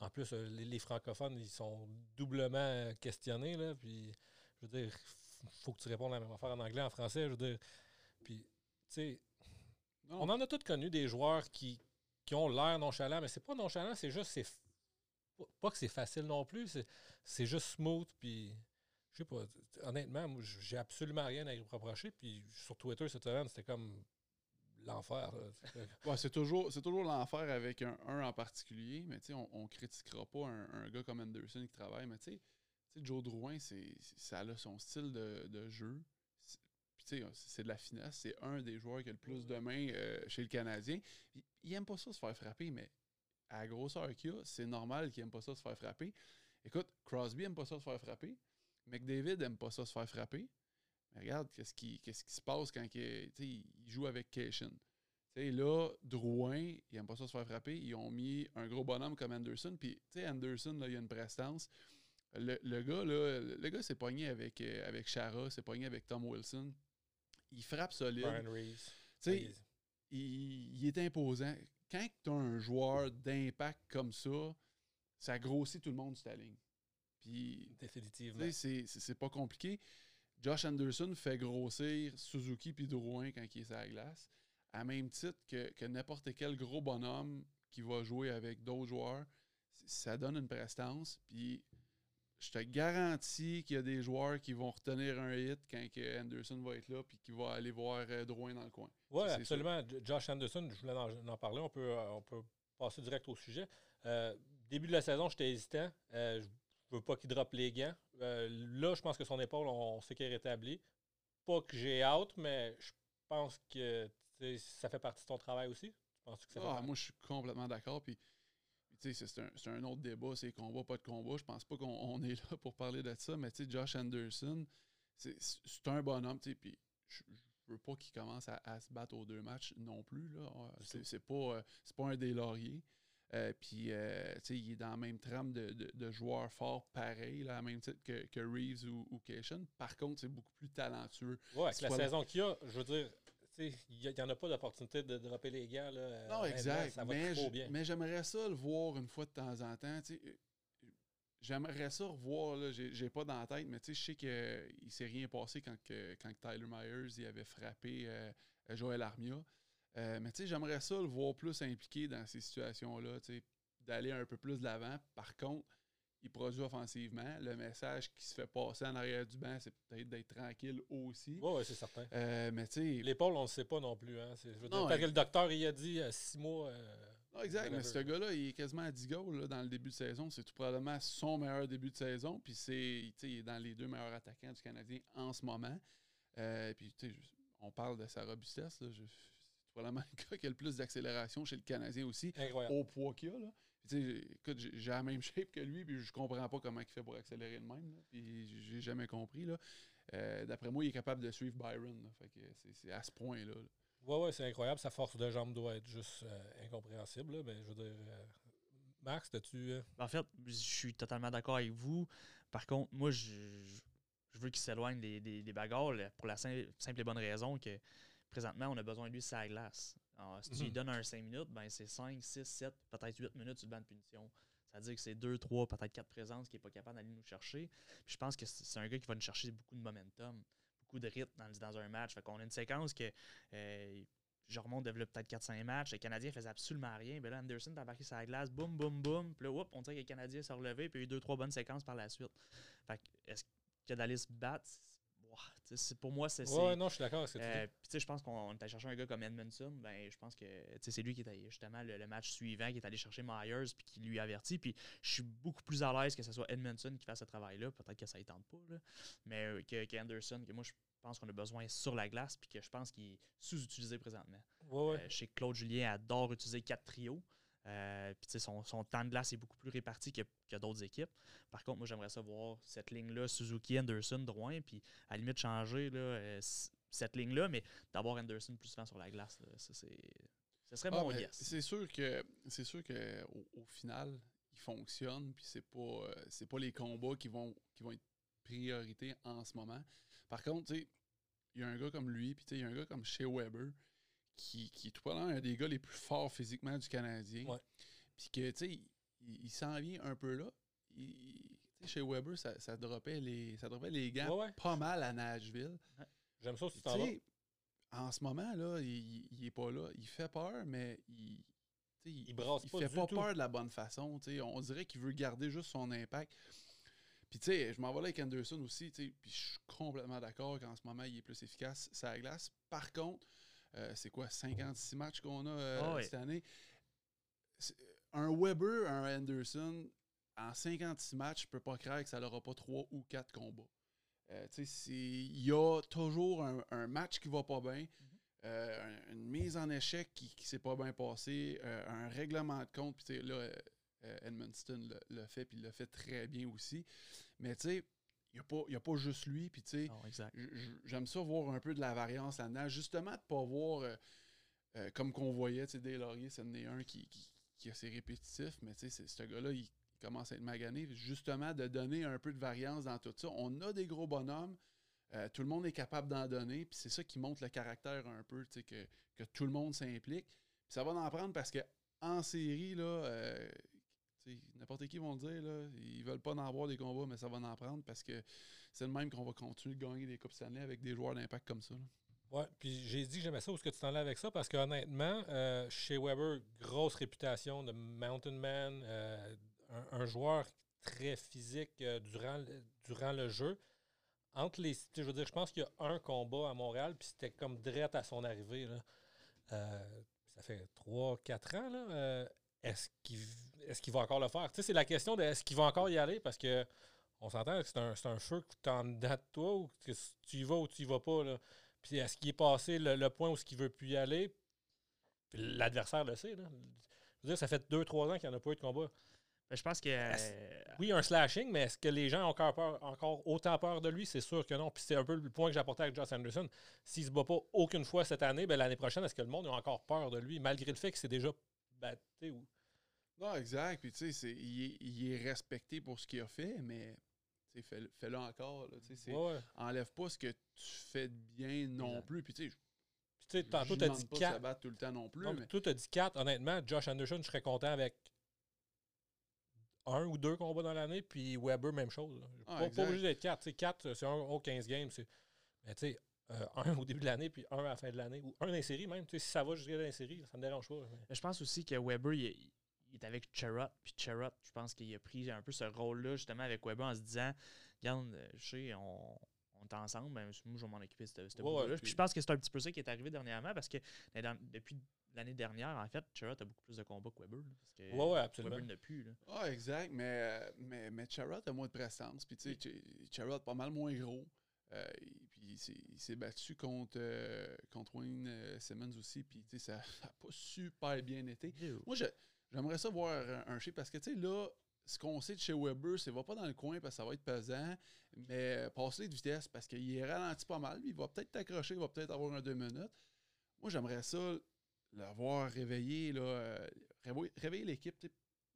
en plus, euh, les, francophones, ils sont doublement questionnés. Là, puis je veux dire, faut que tu répondes à la même affaire en anglais, en français. Je veux dire, puis, tu sais, on en a tous connu des joueurs qui, qui ont l'air nonchalants, mais c'est pas nonchalant, c'est juste, c'est pas que c'est facile non plus, c'est juste smooth, puis je sais pas, honnêtement, j'ai absolument rien à y reprocher, puis sur Twitter cette semaine, c'était comme l'enfer. ouais, c'est toujours, toujours l'enfer avec un, un en particulier, mais tu sais, on, on critiquera pas un, un, gars comme Anderson qui travaille, mais tu sais, Joe Drouin, c'est, ça a son style de, jeu. C'est de la finesse. C'est un des joueurs qui a le plus de mains euh, chez le Canadien. Il, aime pas ça se faire frapper, mais à la grosseur qu'il a, c'est normal qu'il aime pas ça se faire frapper. Écoute, Crosby aime pas ça se faire frapper. McDavid aime pas ça se faire frapper. Mais regarde qu'est-ce qui, qui se passe quand il, il joue avec Cation. là, Drouin, il aime pas ça se faire frapper. Ils ont mis un gros bonhomme comme Anderson. Puis, Anderson, là, il a une prestance. Le, gars, là, le gars s'est pogné avec, euh, avec Shara, s'est pogné avec Tom Wilson. Il frappe solide. Tu il, est imposant. Quand tu as un joueur d'impact comme ça, ça grossit tout le monde sur ta ligne. Puis, Définitivement. C'est pas compliqué. Josh Anderson fait grossir Suzuki puis Drouin quand il est sur la glace, à même titre que, que n'importe quel gros bonhomme qui va jouer avec d'autres joueurs. Ça donne une prestance. Puis je te garantis qu'il y a des joueurs qui vont retenir un hit quand Anderson va être là puis qui va aller voir euh, Drouin dans le coin. Oui, absolument. Josh Anderson, je voulais en, parler. On peut, euh, on peut passer direct au sujet. Euh, début de la saison, j'étais hésitant. je ne veux pas qu'il droppe les gants. là, je pense que son épaule, on, sait qu'elle est rétablie. Pas que j'ai hâte, mais je pense que ça fait partie de ton travail aussi. ah, moi, je suis complètement d'accord. Puis c'est un, autre débat, c'est combat, pas de combat. Je pense pas qu'on est là pour parler de ça, mais Josh Anderson, c'est un bonhomme, puis je veux pas qu'il commence à, se battre aux deux matchs non plus. là. C'est pas, euh, pas un des lauriers. Euh, puis, euh, il est dans la même trame de, joueurs forts pareils, là, à même titre que, Reeves ou, ou Cation. Par contre, c'est beaucoup plus talentueux. Ouais, avec la saison qu'il y a, je veux dire, il n'y en a pas d'opportunité de dropper les gars. Là, non, exact. mais j'aimerais ça le voir une fois de temps en temps. J'aimerais ça revoir, là, j'ai pas dans la tête, mais je sais qu'il ne s'est rien passé quand, quand Tyler Myers il avait frappé euh, Joël Armia. Euh, mais j'aimerais ça le voir plus impliqué dans ces situations-là, d'aller un peu plus de l'avant. Par contre, il produit offensivement. Le message qui se fait passer en arrière du banc, c'est peut-être d'être tranquille aussi. Oui, ouais, c'est certain. Euh, mais L'épaule, on ne sait pas non plus. Hein. Je veux dire, que le docteur, il a dit euh, six mois. non, exact, mais ce gars-là, il est quasiment à 10 goals dans le début de saison. C'est tout probablement son meilleur début de saison. Puis c'est, il est dans les deux meilleurs attaquants du Canadien en ce moment. puis, on parle de sa robustesse. Là, probablement le gars qui a le plus d'accélération chez le Canadien aussi, au poids qu'il a. Là. Écoute, j'ai la même shape que lui, puis je comprends pas comment il fait pour accélérer de même. Là, puis j'ai jamais compris. Là. Euh, d'après moi, il est capable de suivre Byron. fait que c'est à ce point-là. Ouais, ouais, c'est incroyable. Sa force de jambe doit être juste euh, incompréhensible. mais je veux dire, euh, Max, as-tu. En fait, je suis totalement d'accord avec vous. Par contre, moi, je, je veux qu'il s'éloigne des, des, bagarres pour la simple et bonne raison que présentement, on a besoin de lui sur la glace. Si tu lui mhm. donnes un 5 minutes, ben c'est 5, 6, 7, peut-être 8 minutes sur le banc de punition. Ça veut dire que c'est 2, 3, peut-être 4 présences qu'il n'est pas capable d'aller nous chercher. je pense que c'est un gars qui va nous chercher beaucoup de momentum, beaucoup de rythme dans, dans un match. Fait qu'on a une séquence que euh, remonte de peut-être 4-5 matchs. Les Canadiens faisaient absolument rien. Ben là, Anderson a embarqué sur la glace, boum, boum, boum. Puis là, on dirait que les Canadiens se relevé, puis il y a eu 2-3 bonnes séquences par la suite. Fait est-ce que d'aller se battre, pour moi, c'est. Ouais, non, je suis d'accord avec euh, je pense qu'on est allé chercher un gars comme Edmondson. Ben, je pense que c'est lui qui est allé, justement, le, match suivant, qui est allé chercher Myers puis qui lui avertit. Puis je suis beaucoup plus à l'aise que ce soit Edmondson qui fasse ce travail-là. Peut-être que ça ne tente pas, mais euh, que, que, Anderson, que moi, je pense qu'on a besoin sur la glace puis que je pense qu'il est sous-utilisé présentement. Ouais, euh, chez Claude Julien adore utiliser quatre trios. Euh, puis son, son, temps de glace est beaucoup plus réparti que, que d'autres équipes. Par contre, moi, j'aimerais savoir cette ligne-là, Suzuki, Anderson, Drouin, puis à la limite changer là, euh, cette ligne-là, mais d'avoir Anderson plus souvent sur la glace, ça, ce serait ah, mon guess. C'est sûr que c'est sûr que au, final, il fonctionne, puis c'est pas euh, c'est pas les combats qui vont qui vont être priorité en ce moment. Par contre, il y a un gars comme lui, puis il y a un gars comme Shea Weber qui, qui est tout probablement un des gars les plus forts physiquement du Canadien. Puis que, tu sais, il, s'en vient un peu là. chez Weber, ça, ça, dropait les, ça dropait les gants pas mal à Nashville. J'aime ça aussi tu En ce moment, là, il, il est pas là. Il fait peur, mais il. Il, il, brasse il fait pas peur de la bonne façon. On dirait qu'il veut garder juste son impact. Puis, tu sais, je m'en vais là avec Anderson aussi. Puis, je suis complètement d'accord qu'en ce moment, il est plus efficace la glace. Par contre, euh, c'est quoi, 56 matchs qu'on a euh, ah cette année? Un Weber, un Anderson, en 56 matchs, je ne peux pas croire que ça n'aura pas 3 ou 4 combats. Euh, il y a toujours un, match qui va pas bien, mm-hmm. une mise en échec qui ne s'est pas bien passée, un règlement de compte. Puis là, Edmundston l'a fait, puis il l'a fait très bien aussi. Mais tu sais, il n'y a, pas juste lui. Puis, tu sais, j'aime ça voir un peu de la variance là-dedans. Justement, de ne pas voir, euh, euh, comme qu'on voyait, tu sais, des lauriers, c'est un qui, qui, qui est assez répétitif, mais tu sais, ce gars-là, il commence à être magané. Justement, de donner un peu de variance dans tout ça. On a des gros bonhommes. Euh, tout le monde est capable d'en donner. Puis c'est ça qui montre le caractère un peu, tu sais, que, que tout le monde s'implique. Puis ça va en prendre parce que en série, là, N'importe qui vont dire, là, ils veulent pas en avoir des combats, mais ça va en prendre parce que c'est le même qu'on va continuer de gagner des Coupes Stanley avec des joueurs d'impact comme ça. Ouais, puis j'ai dit que j'aimais ça. Où est-ce que tu t'en avec ça? Parce qu'honnêtement, euh, chez Weber, grosse réputation de Mountain Man, euh, un, joueur très physique euh, durant, durant le jeu. Entre les. Je veux dire, je pense qu'il y a un combat à Montréal, puis c'était comme direct à son arrivée. Là. ça fait 3-4 ans. Là. est-ce qu'il est-ce qu'il va encore le faire? Tu sais, c'est la question de est-ce qu'il va encore y aller? Parce que on s'entend que c'est un, un, feu que tu en de toi ou que tu y vas ou tu y vas pas. Là. Puis est-ce qu'il est passé le, point où il veut plus y aller? L'adversaire le sait. Là. Je veux dire, ça fait 2-3 ans qu'il n'y en a pas eu de combat. Ben, je pense que. Euh, oui, un slashing, mais est-ce que les gens ont encore, peur, encore autant peur de lui? C'est sûr que non. Puis c'est un peu le point que j'apportais avec Josh Anderson. S'il ne se bat pas aucune fois cette année, ben, l'année prochaine, est-ce que le monde a encore peur de lui, malgré le fait que c'est déjà battu ou Non, exact. Puis, tu sais, il, est respecté pour ce qu'il a fait, mais fais-le fais encore. Là, ouais, Enlève pas ce que tu fais de bien non plus. Puis, tu sais, tantôt, tu as dit 4. tout le temps non plus. mais... Toi, tu as dit 4. Honnêtement, Josh Anderson, je serais content avec un ou deux combats dans l'année, puis Weber, même chose. Ah, pas, obligé d'être 4. 4, c'est un au 15 games. Mais tu sais, euh, un au début de l'année, puis un à la fin de l'année, ou un séries même. Si ça va jusqu'à la série, ça me dérange pas. Je pense aussi que Weber, il, est avec Cherrott, puis Cherrott, je pense qu'il a pris un peu ce rôle-là, justement, avec Weber, en se disant Regarde, euh, je sais, on, on est ensemble, mais moi, je vais m'en occuper de ce ouais, Puis je pense que c'est un petit peu ça qui est arrivé dernièrement, parce que depuis l'année dernière, en fait, Cherrott a beaucoup plus de combats que Weber. parce que ouais, ouais, absolument. Weber n'a plus. Ah, exact, mais, mais, mais a moins de présence. Puis, tu sais, pas mal moins gros. Euh, puis il s'est battu contre, euh, contre Wayne Simmons aussi. Puis ça n'a pas super bien été. Moi, j'aimerais ça voir un, un parce que tu sais, là, ce qu'on sait de chez Weber, c'est va pas dans le coin parce que ça va être pesant, mais passer de vitesse parce qu'il est ralenti pas mal. Il va peut-être t'accrocher, il va peut-être avoir un deux minutes. Moi, j'aimerais ça l'avoir réveillé, là, réveiller l'équipe,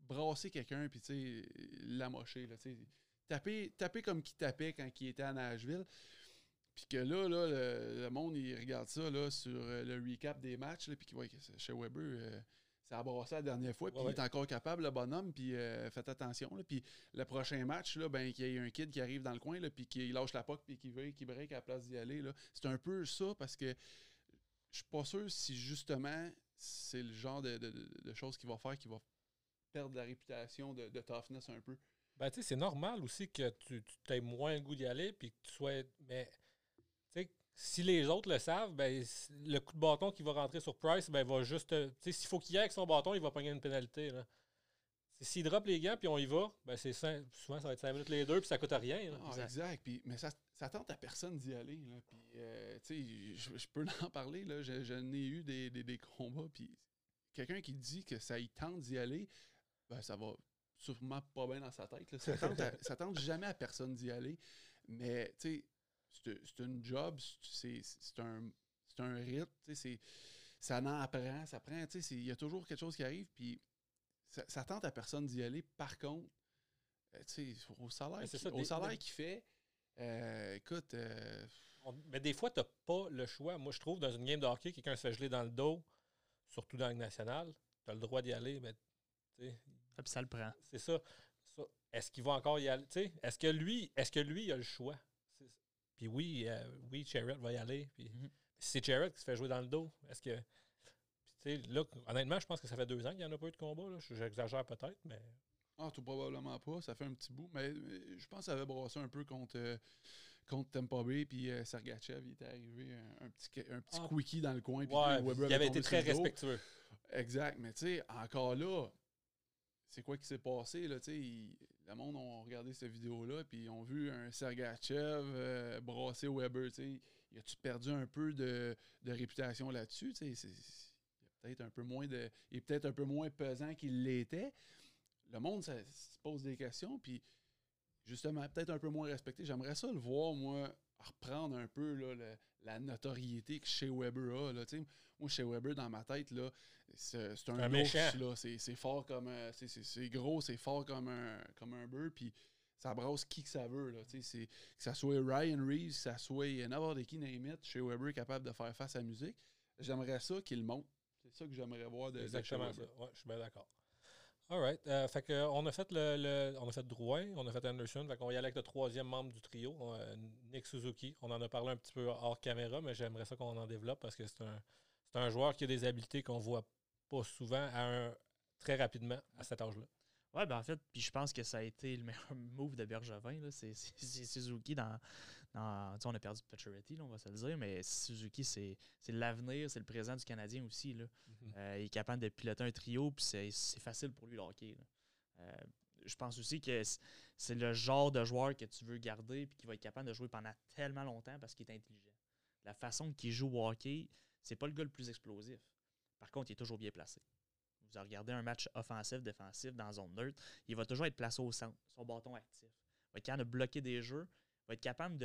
brasser quelqu'un, puis l'amocher. Là, taper, taper comme qui tapait quand il était à Nashville. Puis que là, là le, monde, il regarde ça là, sur euh, le recap des matchs, puis qu'il voit que chez Weber, euh, ça a brassé la dernière fois, puis il est encore capable, le bonhomme, puis euh, faites attention. Là, puis le prochain match, là, ben, qu'il y ait un kid qui arrive dans le coin, là, puis qui lâche la poque, puis qui veut, qui break à la place d'y aller. C'est un peu ça, parce que je suis pas sûr si justement c'est le genre de, de, choses qu'il va faire qui va perdre la réputation de, toughness un peu. Ben, tu sais, c'est normal aussi que tu, tu aies moins le goût d'y aller, puis que tu sois. Mais, si les autres le savent, ben, le coup de bâton qui va rentrer sur Price, ben, va juste. Tu sais, s'il faut qu'il y ait avec son bâton, il va pogner une pénalité, là. S'il drop les gants puis on y va, ben c'est souvent ça va être 5 minutes les deux puis ça coûte rien. Ah, exact. Puis, mais ça, ça tente à personne d'y aller. Là. Puis, euh, je, peux en parler. Là. Je, je n'ai eu des, des, des combats. Puis quelqu'un qui dit que ça y tente d'y aller, ben ça va sûrement pas bien dans sa tête. Là. Ça, tente jamais à personne d'y aller. Mais, tu sais, c'est une job, c'est un, un rythme, ça en apprend, ça prend, tu sais, il y a toujours quelque chose qui arrive, puis ça, tente à personne d'y aller. Par contre, euh, tu sais, au salaire, au salaire qu'il fait, euh, écoute... Euh, mais des fois, tu n'as pas le choix. Moi, je trouve, dans une game de hockey, quelqu'un se fait geler dans le dos, surtout dans le national, tu as le droit d'y aller, mais ça le prend. C'est ça. Est-ce qu'il va encore y aller? Est-ce que lui, est-ce que lui il a le choix? Puis oui, euh, oui, Charrett va y aller. Puis si c'est Charrett qui se fait jouer dans le dos, est-ce que. là, honnêtement, je pense que ça fait deux ans qu'il n'y en a pas eu de combat. J'exagère peut-être, mais. Ah, tout probablement pas. Ça fait un petit bout. Mais, je pense que ça avait brassé un peu contre, euh, contre Bay. Puis euh, Sergachev, il était arrivé un, petit, un petit ah. quickie dans le coin. Puis il avait été très respectueux. Exact. Mais tu sais, encore là, c'est quoi qui s'est passé, là, tu le monde a regardé cette vidéo-là, puis ils ont vu un Sergachev euh, brasser Weber, il a-tu perdu un peu de, réputation là-dessus, tu sais, peut-être un peu moins il est peut-être un peu moins pesant qu'il l'était. Le monde se pose des questions, puis justement, peut-être un peu moins respecté. J'aimerais ça le voir, moi, reprendre un peu là, la notoriété que chez Weber a. Là, moi, chez Weber, dans ma tête, là, c'est un, un C'est fort comme. C'est gros, c'est fort comme un, comme un beurre. Puis ça brasse qui que ça veut. Là, que ça soit Ryan Reeves, que ça soit n'importe qui, name chez Weber, capable de faire face à la musique. J'aimerais ça qu'il monte. C'est ça que j'aimerais voir de Exactement ça. Ouais, je suis bien d'accord. All right. Euh, fait on a fait le, le, on a fait Drouin, on a fait Anderson. Fait qu'on y aller avec le troisième membre du trio, euh, Nick Suzuki. On en a parlé un petit peu hors caméra, mais j'aimerais ça qu'on en développe parce que c'est un, c'est un joueur qui a des habiletés qu'on voit pas souvent à très rapidement à cet âge-là. Ouais, ben en fait, puis je pense que ça a été le meilleur move de Bergevin. C'est Suzuki dans. Dans on a perdu Pacioretty, on va se le dire, mais Suzuki, c'est l'avenir, c'est le présent du Canadien aussi. Là. Mm-hmm. Euh, il est capable de piloter un trio, puis c'est facile pour lui le hockey. Euh, je pense aussi que c'est le genre de joueur que tu veux garder puis qui va être capable de jouer pendant tellement longtemps parce qu'il est intelligent. La façon qu'il joue au hockey, c'est pas le gars le plus explosif. Par contre, il est toujours bien placé. Vous regardez un match offensif, défensif dans zone neutre, il va toujours être placé au centre, son bâton actif. Il va être capable de bloquer des jeux, va être capable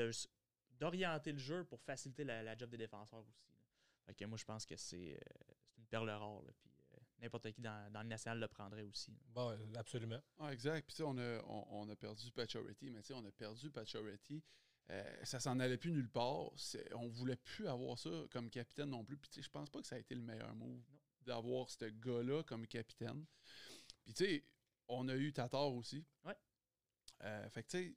d'orienter le jeu pour faciliter la, job des défenseurs aussi. moi, je pense que c'est euh, une perle rare. Puis, euh, n'importe qui dans, dans le national le prendrait aussi. Bon, absolument. Ah, exact. Puis, on a, on, on, a perdu Pacioretty, mais on a perdu Pacioretty. Euh, ça s'en allait plus nulle part. On voulait plus avoir ça comme capitaine non plus. Puis, je pense pas que ça a été le meilleur move d'avoir ce gars-là comme capitaine. Puis, tu sais, on a eu Tatar aussi. Ouais. Euh, fait que, tu sais,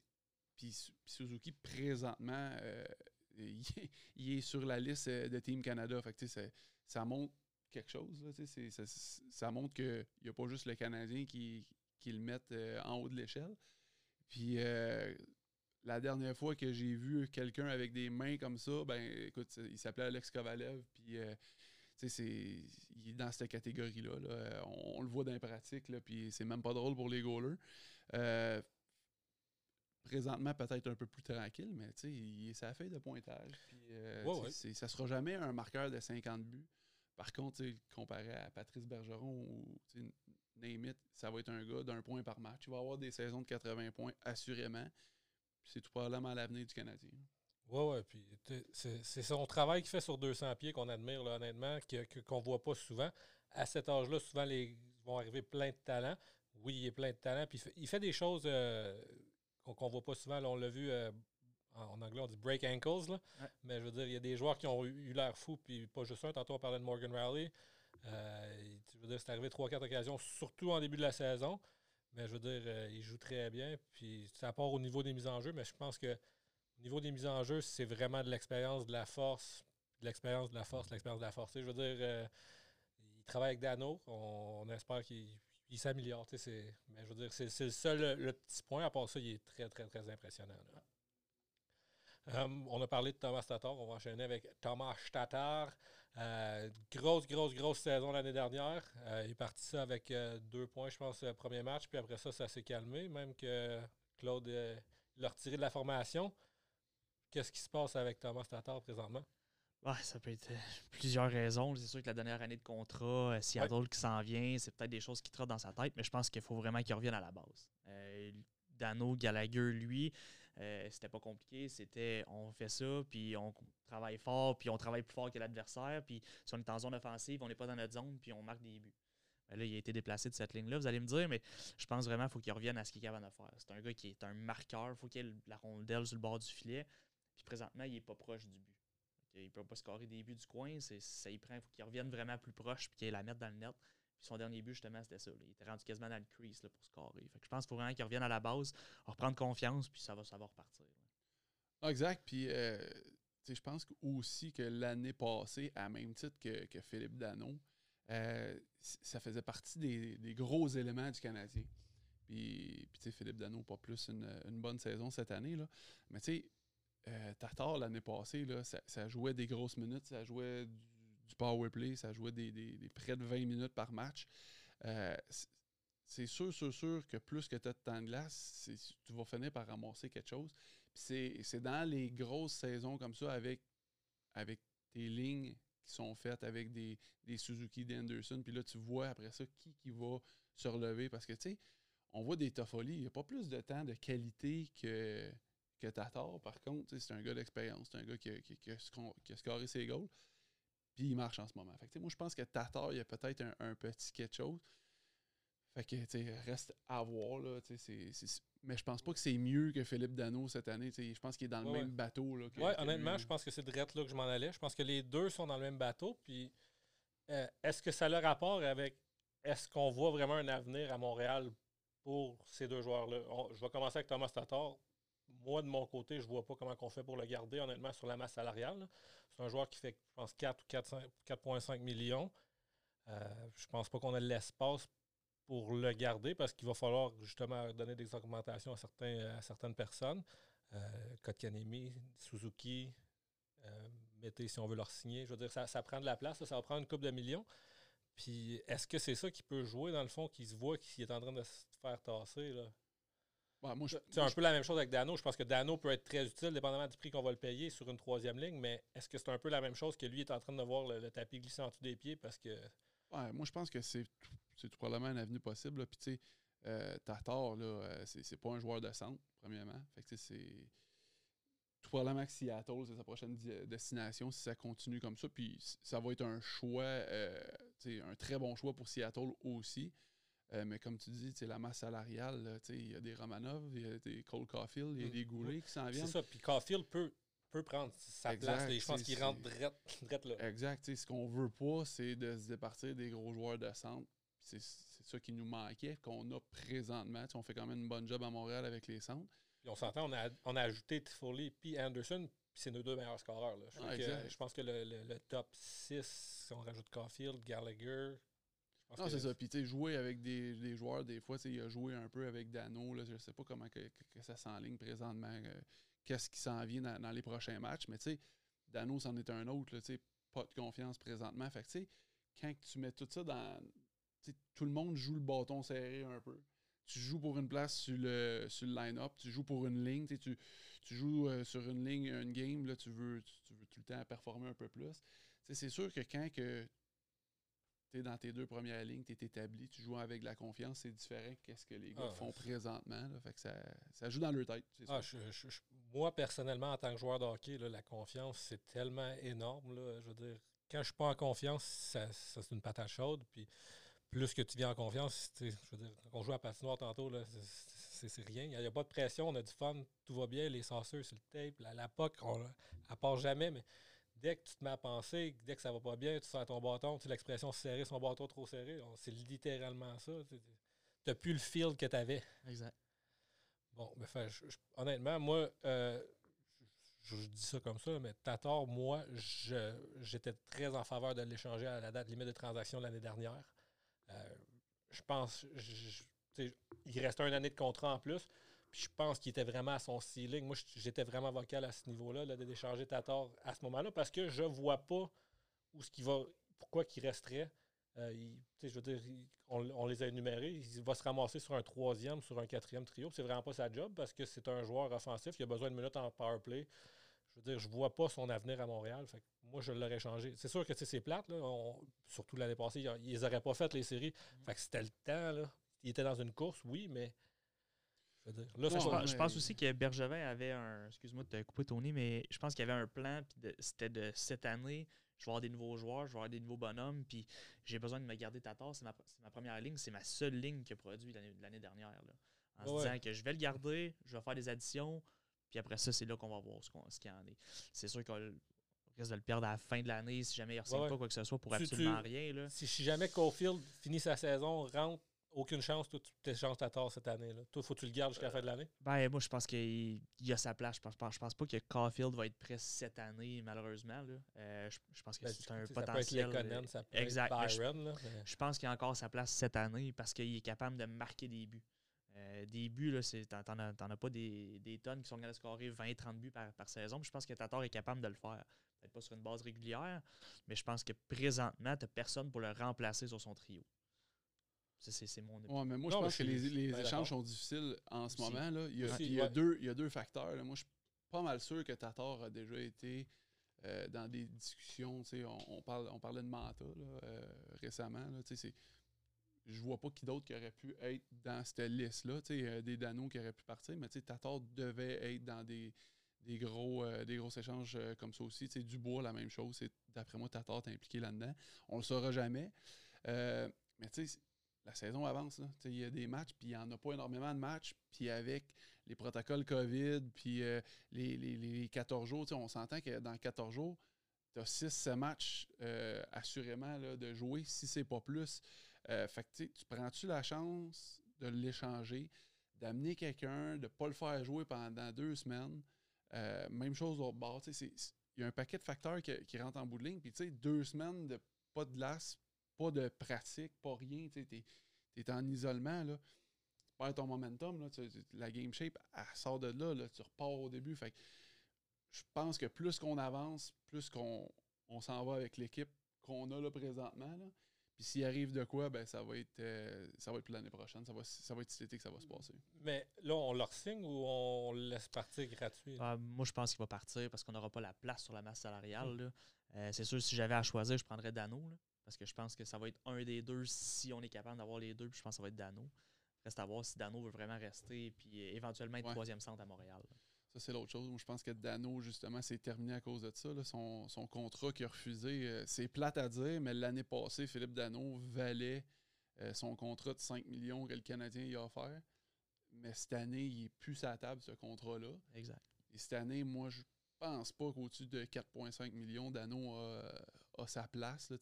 puis Suzuki, présentement, euh, il, est sur la liste de Team Canada. Fait que, sais, ça montre quelque chose. Ça, ça, montre qu'il n'y a pas juste le Canadien qui, le met euh, en haut de l'échelle. Puis la dernière fois que j'ai vu quelqu'un avec des mains comme ça, ben écoute, il s'appelait Alex Kovalev. Puis il est dans cette catégorie-là. Là. On, le voit dans les pratiques, là, puis c'est même pas drôle pour les goalers. Euh, présentement, peut-être un peu plus tranquille, mais il est sa feuille de pointage. Puis, euh, ça sera jamais un marqueur de 50 buts. Par contre, comparé à Patrice Bergeron ou name ça va être un gars d'un point par match. Il va avoir des saisons de 80 points, assurément. C'est tout probablement l'avenir du Canadien. Oui, oui. Puis c'est son travail qu'il fait sur 200 pieds qu'on admire, honnêtement, qu'on ne voit pas souvent. À cet âge-là, souvent, les vont arriver plein de talent. Oui, il est plein de talent. Puis il fait, des choses euh, qu'on ne voit pas souvent. on l'a vu euh, en anglais, on dit break ankles. Là. Mais je veux dire, il y a des joueurs qui ont eu, l'air fou, puis pas juste un. Tantôt, on parlait de Morgan Raleigh. Euh, je veux dire, c'est arrivé 3-4 occasions, surtout en début de la saison. Mais je veux dire, il joue très bien. Puis ça part au niveau des mises en jeu, mais je pense que au niveau des mises en jeu, c'est vraiment de l'expérience, de la force, de l'expérience, de la force, de l'expérience, de la force. je veux dire, euh, il travaille avec Dano. On, espère qu'il s'améliore. Mais je veux dire, c'est le seul le, petit point. À part ça, il est très, très, très impressionnant. Euh, on a parlé de Thomas Tatar. On va enchaîner avec Thomas Tatar. Euh, grosse, grosse, grosse saison l'année dernière. il est parti ça avec deux points, je pense, le premier match. Puis après ça, ça s'est calmé. Même que Claude l'a retiré de la formation. Qu'est-ce qui se passe avec Thomas Tatar présentement? Ça peut être euh, plusieurs raisons. C'est sûr que la dernière année de contrat, euh, Seattle qui s'en vient, c'est peut-être des choses qui trottent dans sa tête, mais je pense qu'il faut vraiment qu'il revienne à la base. Euh, Dano Gallagher, lui, c'était pas compliqué. C'était on fait ça, puis on travaille fort, puis on travaille plus fort que l'adversaire, puis si on est en zone offensive, on n'est pas dans notre zone, puis on marque des buts. Ben là, il a été déplacé de cette ligne-là, vous allez me dire, mais je pense vraiment qu'il faut qu'il revienne à ce qu'il est capable de faire. C'est un gars qui est un marqueur, il faut qu'il ait la rondelle sur le bord du filet. Puis présentement, il n'est pas proche du but. Il ne peut pas scorer des buts du coin. Ça y prend. Il faut qu'il revienne vraiment plus proche puis qu'il la mettre dans le net. Puis son dernier but, justement, c'était ça. Il était rendu quasiment dans le crease là, pour scorer. Je pense qu'il faut vraiment qu'il revienne à la base, reprendre confiance, puis ça va, ça repartir. Ah, exact. Puis euh, je pense aussi que l'année passée, à même titre que, Philippe Dano, euh, ça faisait partie des, gros éléments du Canadien. Puis, puis Philippe Dano, pas plus une, une, bonne saison cette année. Là. Mais tu sais, euh, l'année passée, là, ça, jouait des grosses minutes, ça jouait du, power play, ça jouait des, près de 20 minutes par match. Euh, c'est sûr, sûr, sûr que plus que tu as de temps de glace, tu vas finir par ramasser quelque chose. C'est dans les grosses saisons comme ça, avec, avec tes lignes qui sont faites avec des, des Suzuki, d'Anderson, puis là, tu vois après ça qui, qui va se relever. Parce que, tu sais, on voit des Toffoli, il n'y a pas plus de temps de qualité que que Tatar, par contre, c'est un gars d'expérience. C'est un gars qui a, qui, a, scoré ses goals. Puis il marche en ce moment. Fait moi, je pense que Tatar, il y a peut-être un, petit quelque chose. Fait que, reste à voir, là. mais je pense pas que c'est mieux que Philippe Dano cette année. je pense qu'il est dans le même bateau. Là, ouais, honnêtement, je pense que c'est de là que je m'en allais. Je pense que les deux sont dans le même bateau. Puis, euh, est-ce que ça a le rapport avec. Est-ce qu'on voit vraiment un avenir à Montréal pour ces deux joueurs-là? Je vais commencer avec Thomas Tatar moi, de mon côté, je ne vois pas comment on fait pour le garder, honnêtement, sur la masse salariale. C'est un joueur qui fait, je pense, 4 ou 4,5 millions. Euh, je pense pas qu'on ait l'espace pour le garder parce qu'il va falloir justement donner des augmentations à, certains, à certaines personnes. Euh, Kotkanemi, Suzuki, euh, mettez si on veut leur signer. Je veux dire, ça, prend de la place, ça va prendre une coupe de millions. Puis est-ce que c'est ça qui peut jouer dans le fond, qui se voit qu'il est en train de se faire tasser? Là? C'est un peu la même chose avec Dano. Je pense que Dano peut être très utile, dépendamment du prix qu'on va le payer sur une troisième ligne, mais est-ce que c'est un peu la même chose que lui est en train de voir le, tapis glisser en dessous des pieds? Parce que. moi, je pense que c'est tout probablement un avenue possible. Puis, tu sais, euh, Tatar, là, euh, c'est pas un joueur de centre, premièrement. Fait que, c'est. probablement que Seattle, c'est sa prochaine destination si ça continue comme ça. Puis ça va être un choix, euh, un très bon choix pour Seattle aussi. Euh, mais comme tu dis, la masse salariale, il y a des Romanov, il y a des Cole Caulfield, il y a mm. des Goulet qui s'en viennent. C'est ça, puis Caulfield peut, peut prendre sa place. je pense qu'il rentre direct, là. Exact. Ce qu'on veut pas, c'est de se départir des gros joueurs de centre. C'est ça qui nous manquait, qu'on a présentement. on fait quand même une bonne job à Montréal avec les centres. Puis on s'entend, on a, on a ajouté Tifoli puis Anderson, puis c'est nos deux meilleurs scoreurs. Là. Je, ah, je pense que le, le, top 6, si on rajoute Caulfield, Gallagher, non, c'est ça. Puis, tu sais, jouer avec des, des, joueurs, des fois, il a joué un peu avec Dano. Là, je sais pas comment que, ça s'enligne présentement. Euh, qu'est-ce qui s'en vient dans, les prochains matchs. Mais, tu sais, Dano, c'en est un autre. Tu sais, pas de confiance présentement. Fait que, tu sais, quand tu mets tout ça dans. Tout le monde joue le bâton serré un peu. Tu joues pour une place sur le, sur le line-up, tu joues pour une ligne, tu, tu joues euh, sur une ligne, une game, là, tu, veux, tu, veux tout le temps performer un peu plus. C'est sûr que quand que dans tes deux premières lignes, tu es établi, tu joues avec la confiance, c'est différent quest ce que les gars ah, font présentement. fait que ça, joue dans leur tête. Ah, moi, personnellement, en tant que joueur de hockey, la confiance, c'est tellement énorme. Là, je veux dire, quand je suis pas en confiance, ça, c'est une patate chaude. Puis plus que tu viens en confiance, je veux dire, on joue à patinoire tantôt, là, c'est, rien. Il n'y a, pas de pression, on a du fun, tout va bien, les censeurs sur le tape, la, la POC, on, elle part jamais, mais dès que tu te mets à penser, dès que ça va pas bien, tu sens ton bâton, tu l'expression serré, son bâton trop serré, c'est littéralement ça. Tu n'as plus le feel que tu avais. Exact. Bon, ben, honnêtement, moi, euh, je, dis ça comme ça, mais Tator, moi, j'étais très en faveur de l'échanger à la date limite de transaction l'année dernière. Euh, je pense, il restait une année de contrat en plus je pense qu'il était vraiment à son ceiling. Moi, j'étais vraiment vocal à ce niveau-là, là, de décharger Tatar à ce moment-là, parce que je vois pas où ce qui va, pourquoi qu'il resterait. Euh, je veux dire, on, les a énumérés. Il va se ramasser sur un troisième, sur un quatrième trio. C'est vraiment pas sa job parce que c'est un joueur offensif. Il a besoin de minutes en power play. Je veux dire, je vois pas son avenir à Montréal. Fait moi, je l'aurais changé. C'est sûr que c'est plate. Là. surtout l'année passée, ils n'auraient pas fait les séries. Mm-hmm. Fait que c'était le temps. Là. Il était dans une course, oui, mais je, pense, aussi que Bergevin avait un. Excuse-moi de te couper ton nez, mais je pense qu'il y avait un plan, puis c'était de cette année. Je vais avoir des nouveaux joueurs, je vais avoir des nouveaux bonhommes, puis j'ai besoin de me garder Tatar. C'est ma, ma, première ligne, c'est ma seule ligne qu'il a produit l'année dernière. en se disant que je vais le garder, je vais faire des additions, puis après ça, c'est là qu'on va voir ce qu'il y en est. C'est sûr qu'on risque de le perdre à la fin de l'année si jamais il ne ressent pas quoi que ce soit pour absolument rien. Là. Si, si jamais Caulfield finit sa saison, rentre aucune chance, toi, tu t'échanges ta tort cette année. Là. Toi, faut que tu le gardes jusqu'à la fin de l'année? Ben, moi, je pense qu'il y a sa place. Je pense, je pense pas que Caulfield va être prêt cette année, malheureusement. Là. Euh, je, pense que ben, c'est un potentiel. Ça peut être ça peut exact. Être Byron, je, pense qu'il a encore sa place cette année parce qu'il est capable de marquer des buts. Euh, des buts, là, t'en, as, pas des, des, tonnes qui sont capables de scorer 20-30 buts par, par saison. je pense que Tatar est capable de le faire. Peut-être pas sur une base régulière, mais je pense que présentement, tu n'as personne pour le remplacer sur son trio. C'est mon Ouais, mais moi, je pense que les, échanges sont difficiles en ce moment. Là. Il, y a, deux, il y a deux facteurs. Moi, je suis pas mal sûr que Tatar a déjà été euh, dans des discussions. On, on, parle, on parlait de Manta là, euh, récemment. Là, je vois pas qui d'autre qui aurait pu être dans cette liste-là. Euh, des Danos qui auraient pu partir, mais Tatar devait être dans des, des gros, des gros échanges comme ça aussi. Dubois, la même chose. D'après moi, Tatar est impliqué là-dedans. On le saura jamais. mais tu sais, la saison avance. Il y a des matchs, puis il n'y en a pas énormément de matchs. Puis avec les protocoles COVID, puis euh, les, les, 14 jours, on s'entend que dans 14 jours, tu as 6 matchs euh, assurément là, de jouer, si c'est pas plus. Euh, fait que tu prends-tu la chance de l'échanger, d'amener quelqu'un, de ne pas le faire jouer pendant deux semaines? même chose au bord. Il y a un paquet de facteurs qui, qui rentrent en bout de ligne. Puis deux semaines de pas de glace, pas de pratique, pas rien. Tu es, en isolement. Là. Tu perds ton momentum. Là, la game shape, elle sort de là, là. Tu repars au début. Fait je pense que plus qu'on avance, plus qu'on on, s'en va avec l'équipe qu'on a là présentement. Là. Puis s'il arrive de quoi, ben ça va être euh, ça va être l'année prochaine. Ça va, ça va être cet été que ça va se passer. Mais là, on leur signe ou on le laisse partir gratuit? Ah, moi, je pense qu'il va partir parce qu'on n'aura pas la place sur la masse salariale. Euh, c'est sûr, si j'avais à choisir, je prendrais Dano. Parce que je pense que ça va être un des deux si on est capable d'avoir les deux. Puis je pense que ça va être Dano. Reste à voir si Dano veut vraiment rester puis éventuellement être troisième centre à Montréal. Ça, c'est l'autre chose. Moi, je pense que Dano, justement, s'est terminé à cause de ça. Son, contrat qu'il a refusé, euh, c'est plate à dire, mais l'année passée, Philippe Dano valait euh, son contrat de 5 millions que le Canadien y a offert. Mais cette année, il n'est plus à la table, ce contrat-là. Exact. Et cette année, moi, je pense pas qu'au-dessus de 4,5 millions, Dano a, sa place.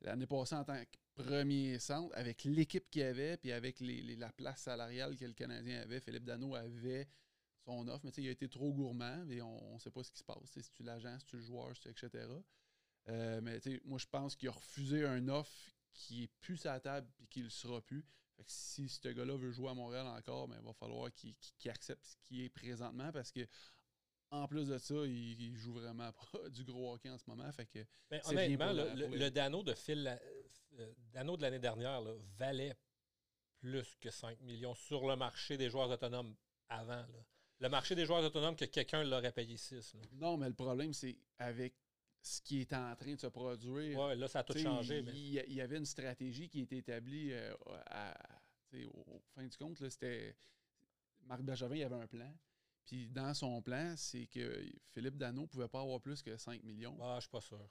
L'année passée, en tant que premier centre, avec l'équipe qu'il avait, puis avec la place salariale que le Canadien avait, Philippe Dano avait son offre, mais il a été trop gourmand et on ne sait pas ce qui se passe. Si tu l'agent, si tu le joueur, etc. Euh, mais moi, je pense qu'il a refusé un offre qui est plus la table et qui ne le sera plus. si ce gars-là veut jouer à Montréal encore, ben, il va falloir qu'il accepte ce qui est présentement parce que en plus de ça, il, joue vraiment pas du gros hockey en ce moment. Fait que Mais honnêtement, le, Dano de Phil, euh, Dano de l'année dernière valait plus que 5 millions sur le marché des joueurs autonomes avant. Le marché des joueurs autonomes que quelqu'un l'aurait payé 6. Non, mais le problème, c'est avec ce qui est en train de se produire. Oui, là, ça a tout changé. Il, y avait une stratégie qui était établie euh, à, au, fin du compte. C'était Marc Bergevin, il avait un plan. Puis dans son plan, c'est que Philippe Dano ne pouvait pas avoir plus que 5 millions. Ah, je suis pas sûr.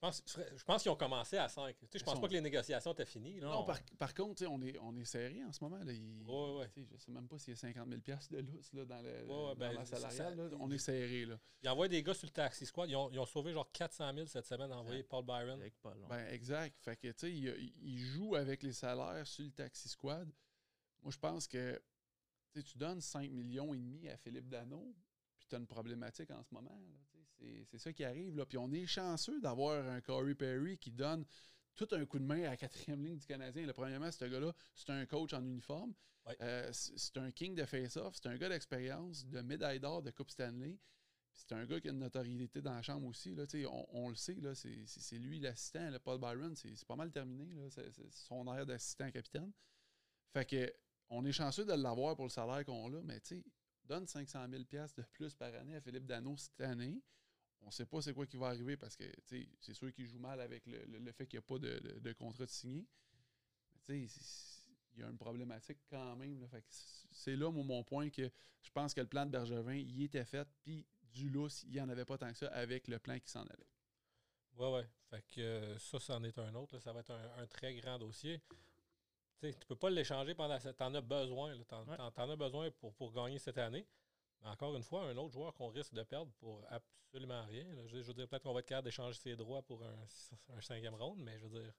Je pense, qu'ils ont commencé à 5. Je ne pense pas que les négociations étaient finies. Non, par, contre, on est, on est serré en ce moment. Là. Je ne sais même pas s'il y a 50 000 de lousse là, dans, le, ben, la salariale. on est serré. Là. Ils envoient des gars sur le taxi squad. Ils ont, sauvé genre 400 000 cette semaine, envoyé Paul Byron. Ben, exact. Fait que, ils, ils jouent avec les salaires sur le taxi squad. Moi, je pense que tu donnes 5 millions et demi à Philippe Dano, puis tu as une problématique en ce moment. C'est ça qui arrive. Là. Puis on est chanceux d'avoir un Corey Perry qui donne tout un coup de main à la quatrième ligne du Canadien. Le premièrement, ce gars-là, c'est un coach en uniforme. Euh, c'est un king de face-off. C'est un gars d'expérience, de médaille d'or de Coupe Stanley. C'est un gars qui a une notoriété dans la chambre aussi. Là, on, on le sait, c'est lui l'assistant. Paul Byron, c'est pas mal terminé. C'est son air d'assistant capitaine. Fait que on est chanceux de l'avoir pour le salaire qu'on a, mais tu sais, donne 500 000 de plus par année à Philippe Dano cette année. On ne sait pas c'est quoi qui va arriver parce que c'est sûr qu'il joue mal avec le, fait qu'il n'y a pas de, contrat de signé. Mais il y a une problématique quand même. c'est là mon, point que je pense que le plan de Bergevin, il était fait, puis du lousse, il n'y en avait pas tant que ça avec le plan qui s'en allait. Oui, oui. Fait que euh, ça, c'en est un autre. Ça va être un, très grand dossier tu ne peux pas l'échanger pendant cette. Tu en as besoin. Tu en, as besoin pour, pour gagner cette année. Mais encore une fois, un autre joueur qu'on risque de perdre pour absolument rien. Je, veux dire, peut-être qu'on va être capable d'échanger ses droits pour un, cinquième round, mais je veux dire,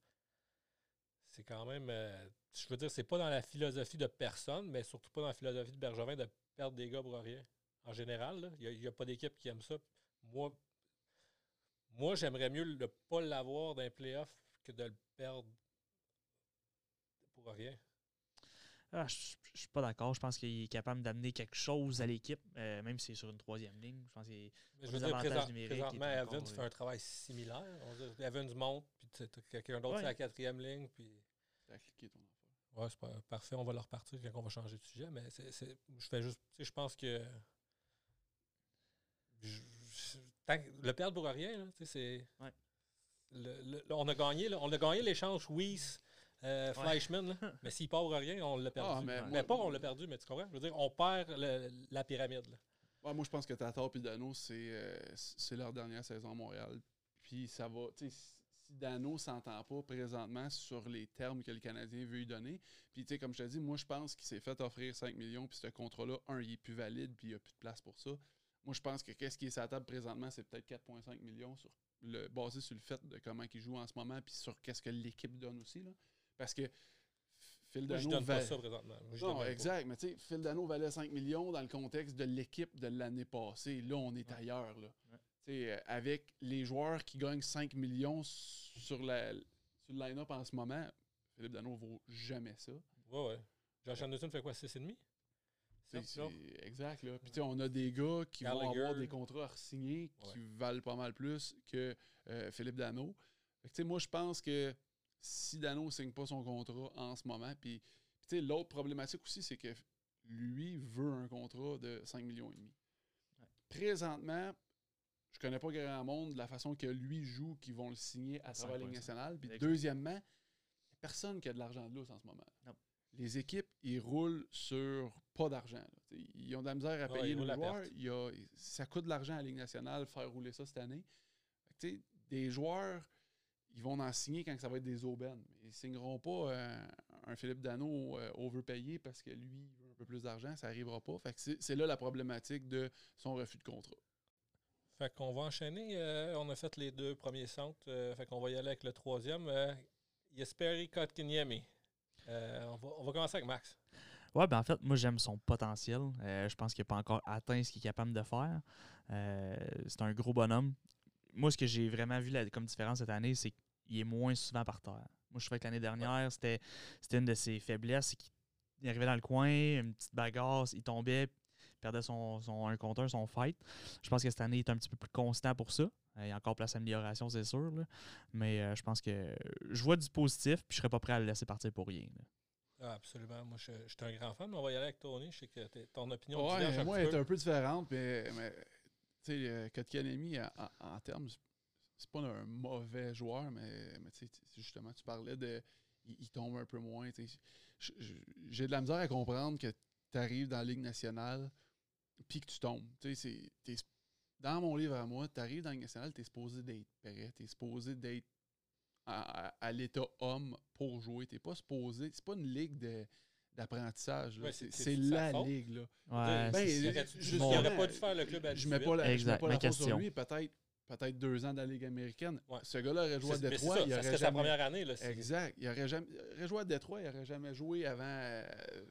c'est quand même. Euh, je veux dire, c'est pas dans la philosophie de personne, mais surtout pas dans la philosophie de Bergevin de perdre des gars pour rien. En général, il n'y a, pas d'équipe qui aime ça. Moi, moi j'aimerais mieux ne pas l'avoir dans les playoffs que de le perdre rien. Ah, je, ne suis pas d'accord. Je pense qu'il est capable d'amener quelque chose à l'équipe, euh, même si c'est sur une troisième ligne. Je pense qu'il je veux dire, présentement, Evans fait un travail similaire. Evans monte, puis quelqu'un d'autre c'est la quatrième ligne. Puis... cliqué ton Ouais, c'est pas, parfait. On va le repartir quand on va changer de sujet. Mais c'est, je fais juste. Je pense que. le perdre pour rien, c'est. on a gagné, on a gagné l'échange Weiss euh, Fleischmann, mais s'il part rien, on l'a perdu. Ah, mais, pas on l'a perdu, mais tu comprends? Je veux dire, on perd la pyramide. moi, je pense que Tatar et Dano, euh, c'est leur dernière saison à Montréal. Puis ça va. Si Dano s'entend pas présentement sur les termes que le Canadien veut lui donner, puis comme je te dis, moi, je pense qu'il s'est fait offrir 5 millions, puis ce contrat-là, un, il est plus valide, puis il n'y a plus de place pour ça. Moi, je pense que qu'est-ce qui est sa table présentement, c'est peut-être 4,5 millions sur le, basé sur le fait de comment il joue en ce moment, puis sur qu'est-ce que l'équipe donne aussi. Là. Parce que Phil Dano. valait... pas ça présentement. non, exact. Mais tu sais, Phil Dano valait 5 millions dans le contexte de l'équipe de l'année passée. Là, on est ailleurs. Là. Euh, avec les joueurs qui gagnent 5 millions sur, la, sur le line-up en ce moment, Philippe Dano vaut jamais ça. Ouais, ouais. Josh Anderson fait quoi, 6,5? exact. Là. Puis on a des gars qui vont avoir des contrats signés qui valent pas mal plus que euh, Philippe Dano. moi, je pense que si Dano ne signe pas son contrat en ce moment. Puis, l'autre problématique aussi, c'est que lui veut un contrat de 5 millions et demi. Présentement, je connais pas grand monde de la façon que lui joue qui vont le signer à travers la Ligue nationale. Puis deuxièmement, il n'y a personne qui a de l'argent de l'os en ce moment. Les équipes, ils roulent sur pas d'argent. Ils ont de la misère à payer nos joueurs. Il a, ça coûte de l'argent à la Ligue nationale faire rouler ça cette année. des joueurs, ils vont en signer quand ça va être des aubaines. Ils ne signeront pas euh, un Philippe Dano euh, overpayé parce que lui veut un peu plus d'argent. Ça n'arrivera pas. c'est là la problématique de son refus de contrat. Fait qu'on va enchaîner. Euh, on a fait les deux premiers centres. fait qu'on va y aller avec le troisième. Yesperi Kotkiniemi. on, va, on va commencer avec Max. Ouais, ben en fait, moi j'aime son potentiel. je pense qu'il n'a pas encore atteint ce qu'il est capable de faire. c'est un gros bonhomme. Moi, ce que j'ai vraiment vu comme différence cette année, c'est qu'il est moins souvent par terre. Moi, je trouvais que l'année dernière, c'était une de ses faiblesses, c'est qu'il arrivait dans le coin, une petite bagarre, il tombait, perdait son, son un compteur, son fight. Je pense que cette année, il est un petit peu plus constant pour ça. Il y a encore place à amélioration, c'est sûr. Mais euh, je pense que je vois du positif, puis je serais pas prêt à le laisser partir pour rien. Ah, absolument. Moi, je, suis un grand fan, mais on va y aller avec Tony. Je sais que ton opinion ouais, moi, est un peu différente, mais, mais tu sais, Kotkanemi, en, en, termes, c'est pas un mauvais joueur, mais, mais justement, tu parlais de. Il, tombe un peu moins. J'ai de la misère à comprendre que tu arrives dans la Ligue nationale puis que tu tombes. dans mon livre à moi, tu arrives dans la Ligue nationale, tu es supposé d'être prêt, tu es supposé d'être à, l'état homme pour jouer. Tu pas supposé. C'est pas une ligue de d'apprentissage. c'est la ligue. Là. Ouais, ben, il n'aurait pas dû faire le club à Je ne mets pas la, je mets pas la sur lui. Peut-être peut-être deux ans dans la Ligue américaine. Ce gars-là aurait joué à Détroit. il aurait jamais... sa première année. Là, exact. Il aurait, jamais... il aurait joué à Détroit. Il n'aurait jamais joué avant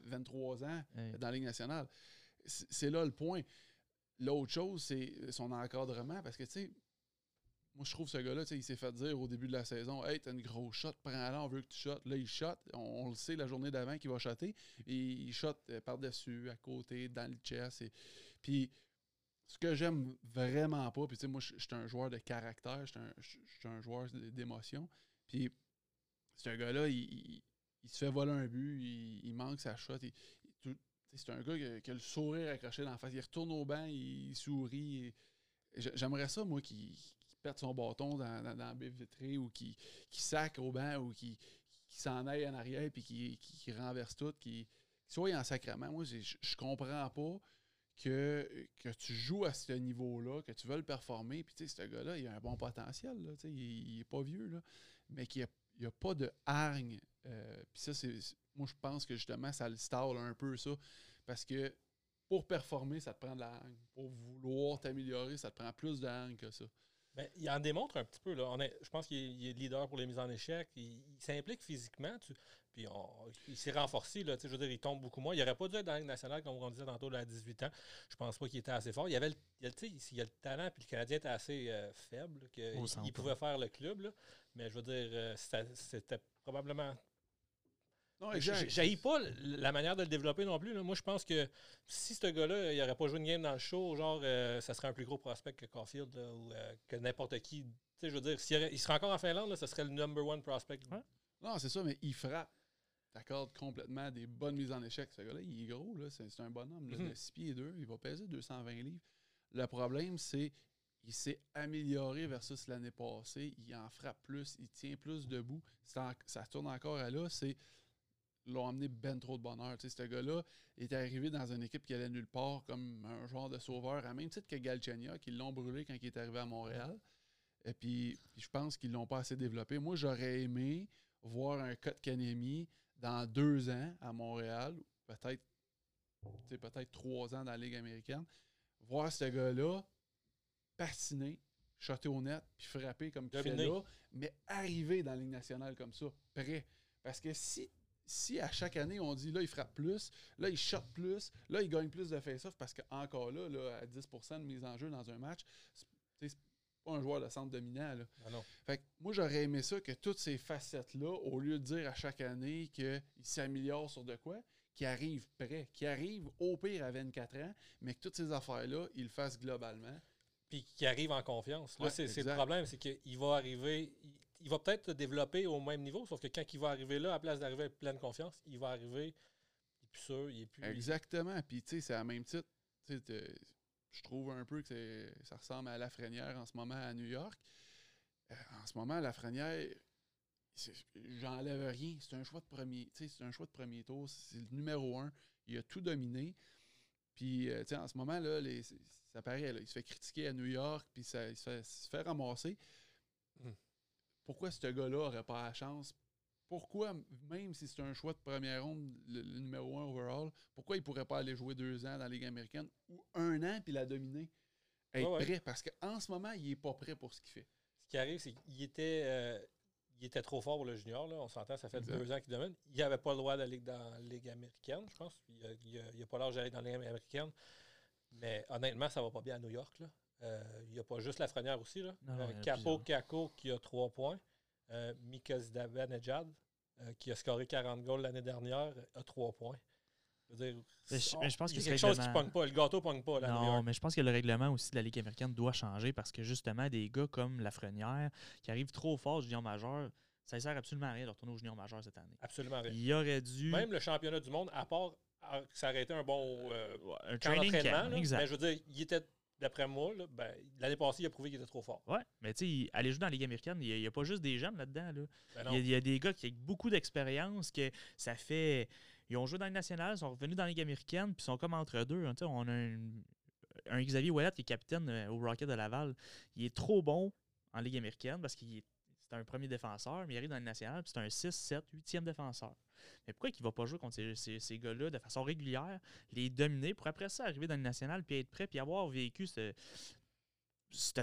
23 euh, ans dans la Ligue nationale. C'est là le point. L'autre chose, c'est son encadrement. Parce que, tu sais, moi, je trouve ce gars-là, il s'est fait dire au début de la saison Hey, t'as une grosse shot, prends-la, on veut que tu shottes. Là, il shot. On, le sait la journée d'avant qu'il va shotter. Et il shot euh, par-dessus, à côté, dans le chest. Et... Puis, ce que j'aime vraiment pas, puis tu sais, moi, je suis un joueur de caractère, je suis un, joueur d'émotion. Puis, c'est un gars-là, il, se fait voler un but, il, manque sa shot. C'est un gars qui a, le sourire accroché dans la face. Il retourne au banc, il, sourit. J'aimerais ça, moi, qu'il perde son bâton dans, dans, la baie vitrée ou qui, qui sac au banc ou qui, qui s'en aille en arrière puis qui, qui, renverse tout, qui, soit en sacrement. Moi, je comprends pas que, que tu joues à ce niveau-là, que tu veux le performer. Puis, tu sais, ce gars-là, il a un bon potentiel. Là, il, n'est pas vieux, là, mais qu'il n'y a, pas de hargne. Euh, puis ça, c'est. Moi, je pense que justement, ça le stall un peu, ça. Parce que pour performer, ça te prend de la hargne. Pour vouloir t'améliorer, ça te prend plus de hargne que ça. Ben, il en démontre un petit peu. Là. je pense qu'il est, leader pour les mises en échec. Il, s'implique physiquement. puis il s'est renforcé. Là, je veux dire, il tombe beaucoup moins. Il n'aurait pas dû être dans la Ligue nationale, comme on disait tantôt, à 18 ans. Je pense pas qu'il était assez fort. Il, avait le, il, a, le talent, puis le Canadien était assez euh, faible, qu'il pouvait faire le club. Mais je veux dire, euh, c'était probablement je pas la manière de le développer non plus. Moi, je pense que si ce gars-là, il n'aurait pas joué une game dans le show, genre, euh, ça serait un plus gros prospect que Caulfield ou euh, que n'importe qui. je veux dire, s'il il serait encore en Finlande, là, ce serait le number one prospect. Non, c'est ça, mais il frappe. T'accordes complètement des bonnes mises en échec. Ce gars-là, il est gros, là, c'est, un bonhomme. Là, mm 6 pieds 2, il va peser 220 livres. Le problème, c'est il s'est amélioré versus l'année passée. Il en frappe plus, il tient plus debout. ça tourne encore à là. C'est l'ont amené ben trop de bonheur. Tu sais, ce gars-là est arrivé dans une équipe qui allait nulle part comme un genre de sauveur, à même titre que Galchenia, qui l'ont brûlé quand il est arrivé à Montréal. Et puis, je pense qu'ils ne l'ont pas assez développé. Moi, j'aurais aimé voir un Kanemi dans deux ans à Montréal, peut-être peut-être trois ans dans la Ligue américaine. Voir ce gars-là patiner, shotter au net, puis frapper comme il fait là, mais arriver dans la Ligue nationale comme ça, prêt. Parce que si si à chaque année on dit là il frappe plus, là il shot plus, là il gagne plus de face-off parce qu'encore là, là, à 10% de mise en jeu dans un match, c'est pas un joueur de centre dominant. Là. Ah non. Fait moi j'aurais aimé ça que toutes ces facettes-là, au lieu de dire à chaque année qu'il s'améliore sur de quoi, qu'il arrive prêt, qu'il arrive au pire à 24 ans, mais que toutes ces affaires-là, il le fasse globalement. Puis qu'il arrive en confiance. Là, c'est le problème, c'est qu'il va arriver il va peut-être développer au même niveau, sauf que quand il va arriver là, à place d'arriver avec pleine confiance, il va arriver, il est plus sûr, il est plus. Exactement. Puis, tu sais, c'est à même titre. Je trouve un peu que ça ressemble à Lafrenière en ce moment à New York. Euh, en ce moment, Lafrenière, j'enlève rien. C'est un choix de premier. C'est un choix de premier tour. C'est le numéro un. Il a tout dominé. Puis, euh, en ce moment, là, ça paraît, il se fait critiquer à New York, puis ça, il se fait, ramasser. Hmm. Pourquoi ce gars-là n'aurait pas la chance? Pourquoi, même si c'est un choix de première ronde, le, numéro un overall, pourquoi il ne pourrait pas aller jouer deux ans dans la Ligue américaine ou un an puis la dominer? Être prêt, parce qu'en ce moment, il n'est pas prêt pour ce qu'il fait. Ce qui arrive, c'est qu'il était, euh, il était trop fort pour le junior. Là. On s'entend, ça fait deux ans qu'il domine. Il n'avait pas le droit d'aller dans la Ligue américaine, je pense. Il n'a pas l'âge d'aller dans la Ligue américaine. Mais honnêtement, ça va pas bien à New York. Là. Euh, il n'y a pas juste la Lafrenière aussi. Là. Euh, Capo Kako qui a trois points. Euh, Mika Zidabanejad, euh, qui a scoré 40 goals l'année dernière, a trois points. Je mais pense qu'il y a quelque chose qui ne pogne pas. Le gâteau ne pogne pas. Là, non, mais je pense que le règlement aussi de la Ligue américaine doit changer parce que justement, des gars comme Lafrenière qui arrivent trop fort au junior majeur, ça ne sert absolument à rien de retourner au junior majeur cette année. Absolument rien. Il aurait dû. Même le championnat du monde, à part que ça aurait été un bon euh, un training camp, mais je veux dire, il était d'après moi, ben, l'année passée, il a prouvé qu'il était trop fort. Ouais, mais tu sais, aller jouer dans la Ligue américaine, il n'y a, pas juste des jeunes là-dedans. Là. Ben il, y a, des gars qui ont beaucoup d'expérience, que ça fait. Ils ont joué dans les nationales, sont revenus dans la Ligue américaine, puis sont comme entre deux. Hein, on a un, Xavier Ouellet qui est capitaine euh, au Rocket de Laval. Il est trop bon en Ligue américaine parce qu'il est c'est un premier défenseur, mais il arrive dans le national, puis c'est un 6, 7, 8e défenseur. Mais pourquoi il ne va pas jouer contre ces, gars-là de façon régulière, les dominer, pour après ça arriver dans le national, puis être prêt, puis avoir vécu ce,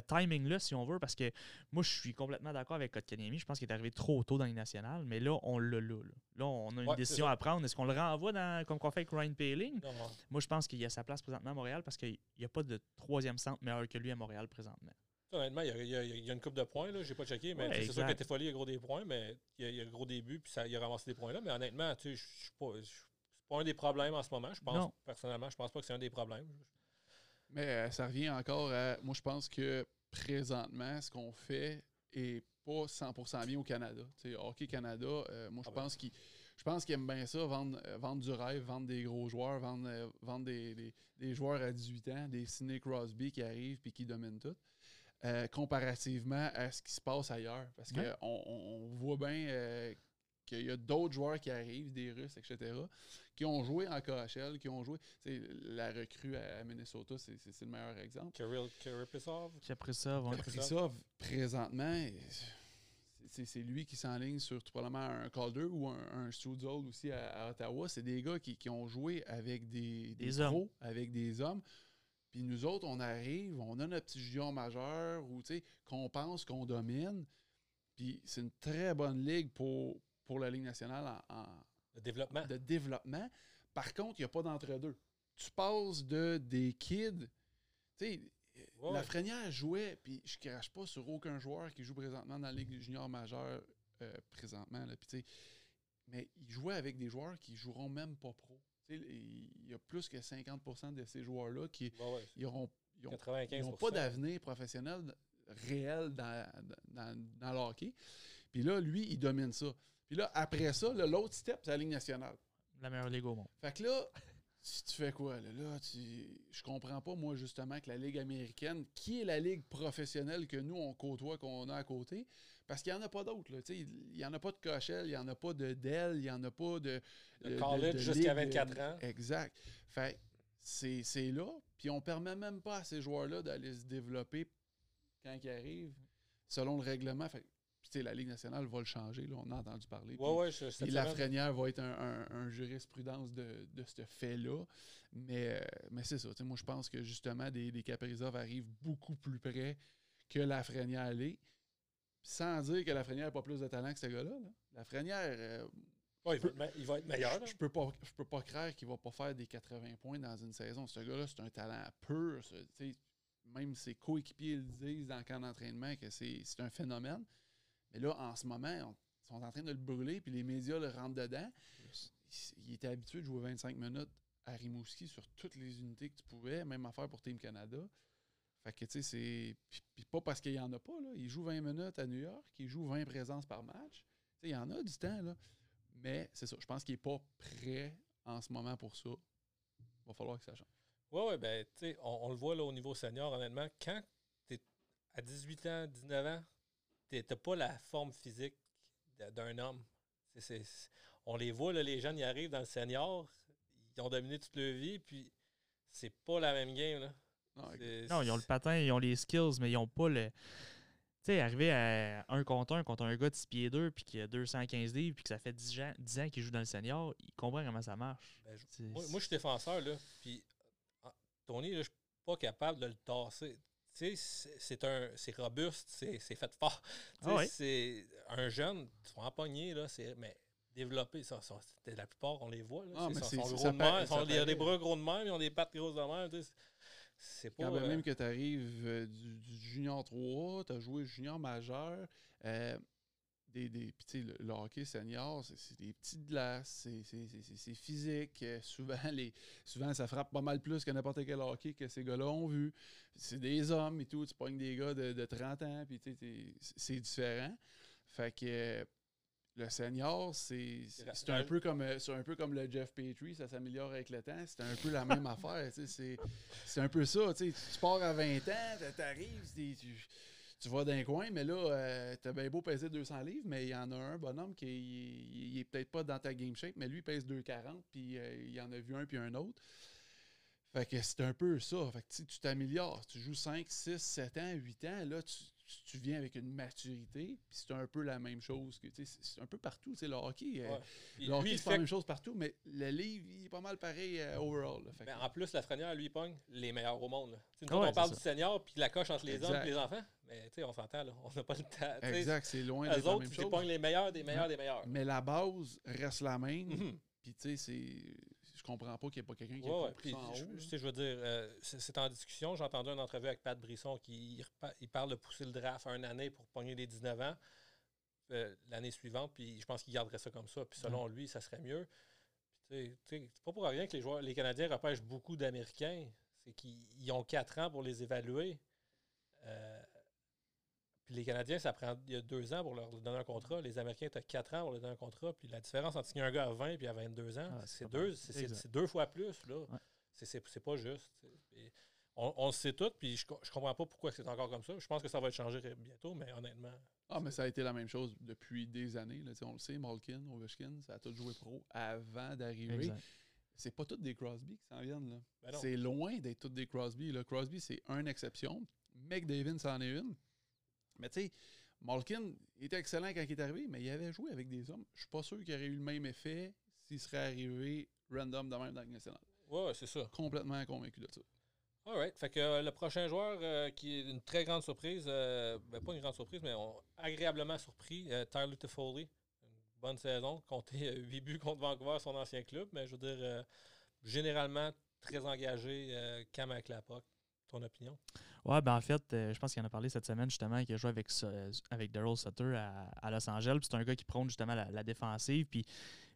timing-là, si on veut, parce que moi, je suis complètement d'accord avec Kotkaniemi. Je pense qu'il est arrivé trop tôt dans les nationales, mais là, on l'a là, là. on a une décision à prendre. Est-ce qu'on le renvoie dans, comme qu'on fait avec Ryan Paling? Moi, je pense qu'il a sa place présentement à Montréal parce qu'il n'y a pas de troisième centre meilleur que lui à Montréal présentement. Honnêtement, il y, a, y, a, une coupe de points. Je n'ai pas checké, mais c'est sûr que folie, il y a gros des points, mais il y a, a gros début, puis ça, il a ramassé des points là. Mais honnêtement, je ne suis pas, pas un des problèmes en ce moment. Je pense, personnellement, je pense pas que c'est un des problèmes. Mais euh, ça revient encore à. Moi, je pense que présentement, ce qu'on fait est pas 100% bien au Canada. sais, Hockey Canada, euh, moi, je ah ben. pense qu'il. Je pense qu'ils aiment bien ça, vendre, euh, vendre du rêve, vendre des gros joueurs, vendre, vendre des, des, des, joueurs à 18 ans, des Sidney Crosby qui arrivent et qui dominent tout. Euh, comparativement à ce qui se passe ailleurs. Parce qu'on on voit bien euh, qu'il y a d'autres joueurs qui arrivent, des Russes, etc., qui ont joué en KHL, qui ont joué. La recrue à Minnesota, c'est le meilleur exemple. Kaprizov. Kaprizov, présentement, c'est lui qui s'enligne sur probablement un Calder ou un, un aussi à, Ottawa. C'est des gars qui, ont joué avec des, des, pros, avec des hommes. Puis nous autres, on arrive, on a notre petit junior majeur ou qu'on pense qu'on domine. Puis c'est une très bonne ligue pour, pour la Ligue nationale en, développement. de développement. Par contre, il n'y a pas d'entre-deux. Tu passes de des kids. Tu sais, la Frénière jouait, puis je ne crache pas sur aucun joueur qui joue présentement dans la Ligue junior majeure euh, présentement. Là, mais il jouait avec des joueurs qui joueront même pas pro il y a plus que 50% de ces joueurs-là qui n'auront pas d'avenir professionnel réel dans, dans, le hockey. Puis là, lui, il domine ça. Puis là, après ça, l'autre step, c'est la Ligue nationale. La meilleure ligue au monde. Fait que là, tu fais quoi? Là, là tu... je comprends pas, moi, justement, que la Ligue américaine, qui est la Ligue professionnelle que nous, on côtoie, qu'on a à côté, parce qu'il n'y en a pas d'autres. Il n'y en a pas de Cochelle, il n'y en a pas de Dell, il n'y en a pas de. De, college jusqu'à 24 ans. Exact. Fait c'est là. Puis on permet même pas à ces joueurs-là d'aller se développer quand ils arrivent, selon le règlement. Fait puis, la Ligue nationale va le changer, là, on a entendu parler. Ouais, ouais, et la Frénière va être un, jurisprudence de, de ce fait-là. Mais, euh, mais c'est ça. Moi, je pense que justement, des, des arrivent beaucoup plus près que la Frénière l'est. Sans dire que la Lafrenière n'a pas plus de talent que ce gars-là. La Lafrenière. Euh, il, va être meilleur. Je, ne peux pas, je peux pas croire qu'il va pas faire des 80 points dans une saison. Ce gars-là, c'est un talent pur. même ses coéquipiers le disent dans le camp d'entraînement que c'est un phénomène. Mais là, en ce moment, ils sont en train de le brûler, puis les médias le rentrent dedans. Il, était habitué de jouer 25 minutes à Rimouski sur toutes les unités que tu pouvais, même affaire pour Team Canada. Fait que, tu sais, c'est. Puis, pas parce qu'il n'y en a pas, là. Il joue 20 minutes à New York, il joue 20 présences par match. Tu sais, il y en a du temps, là. Mais c'est ça. Je pense qu'il n'est pas prêt en ce moment pour ça. Il va falloir que ça change. Oui, oui, ben, tu sais, on, le voit là au niveau senior, honnêtement. Quand tu es à 18 ans, 19 ans, tu n'as pas la forme physique d'un homme. on les voit, là, les jeunes, ils arrivent dans le senior, ils ont dominé toute leur vie, puis c'est pas la même game. Là. Non, ils ont le patin, ils ont les skills, mais ils ont pas le. Tu sais, arriver à un contre un contre un gars de 6 pieds 2 puis qui a 215 livres puis que ça fait 10 ans, 10 ans qu'il joue dans le senior, il comprend comment ça marche. Ben, moi, je suis défenseur, là. Puis ah, Tony, je suis pas capable de le tasser. Tu sais, c'est un c'est robuste, c'est fait fort. Ah c'est un jeune, tu vas en pogner, là, mais développer, ça, ça, la plupart, on les voit. Là, ah, sont gros de main, ils ont des bras gros de main, ils ont des pattes grosses de main. C'est pas. Quand même euh, que tu arrives euh, du, junior 3, tu as joué junior majeur. Euh, des, des, le, le, hockey senior, c'est des petites glaces, c'est physique. Souvent, les, souvent, ça frappe pas mal plus que n'importe quel hockey que ces gars-là ont vu. C'est des hommes et tout, tu pognes des gars de, de 30 ans, puis c'est différent. Fait que le senior, c'est un, peu comme, euh, un peu comme le Jeff Petrie, ça s'améliore avec le temps. C'est un peu la même affaire. C'est un peu ça. Tu pars à 20 ans, tu arrives, tu, tu, vas d'un coin, mais là, euh, tu as bien beau peser 200 livres, mais il y en a un bonhomme qui il, est peut-être pas dans ta game shape, mais lui, il pèse 240, puis euh, il y en a vu un puis un autre. Fait que c'est un peu ça. Fait que tu t'améliores. Tu joues 5, 6, 7 ans, 8 ans, là, tu, tu viens avec une maturité, puis c'est un peu la même chose que c'est un peu partout, le hockey. Euh, le hockey, c'est pas la même chose partout, mais le livre, il est pas mal pareil euh, overall. Ben, en plus, la frenière, lui, il pogne les meilleurs au monde. on parle du senior, puis la coche entre les hommes et les enfants, mais on s'entend, on n'a pas le temps. Exact, c'est loin d'être la même chose. Ils les meilleurs, des meilleurs, des meilleurs. Mais la base reste la même, mhm. puis tu sais, c'est je comprends pas qu'il n'y ait pas quelqu'un qui ouais, ait en je, je, veux dire, euh, c'est en discussion. J'ai entendu une entrevue avec Pat Brisson qui il, parle de pousser le draft un année pour pogner les 19 ans euh, l'année suivante, puis je pense qu'il garderait ça comme ça. Puis selon lui, ça serait mieux. C'est pas pour rien que les joueurs, les Canadiens repêchent beaucoup d'Américains. C'est qu'ils ont quatre ans pour les évaluer. Euh, les Canadiens, ça prend il y a deux ans pour leur donner un contrat. Les Américains, tu as quatre ans pour leur donner un contrat. Puis la différence entre signer un gars à 20 et à 22 ans, ah, c'est deux, deux fois plus. là. C'est pas juste. on, le sait tout, puis je, je comprends pas pourquoi c'est encore comme ça. Je pense que ça va être changé bientôt, mais honnêtement. Ah, mais ça a été la même chose depuis des années. Là. On le sait, Malkin, Ovechkin, ça a tout joué pro avant d'arriver. C'est pas tous des Crosby qui s'en viennent. là. Ben c'est loin d'être tous des Crosby. Là. Crosby, c'est une exception. McDavid, c'en est une. Mais tu sais, Malkin était excellent quand il est arrivé, mais il avait joué avec des hommes. Je suis pas sûr qu'il aurait eu le même effet s'il serait arrivé random de même dans le national. Ouais, c'est ça. Complètement convaincu de ça. Alright. Fait que euh, le prochain joueur euh, qui est une très grande surprise, euh, ben, pas une grande surprise, mais agréablement surpris, Tyler Toffoli. Une bonne saison, compté 8 buts contre Vancouver, son ancien club, mais je veux dire, généralement très engagé, Cam avec la ton opinion? Ouais, ben en fait, euh, je pense qu'il en a parlé cette semaine justement, qu'il a joué avec, avec Daryl Sutter à, Los Angeles. C'est un gars qui prône justement la, défensive. Puis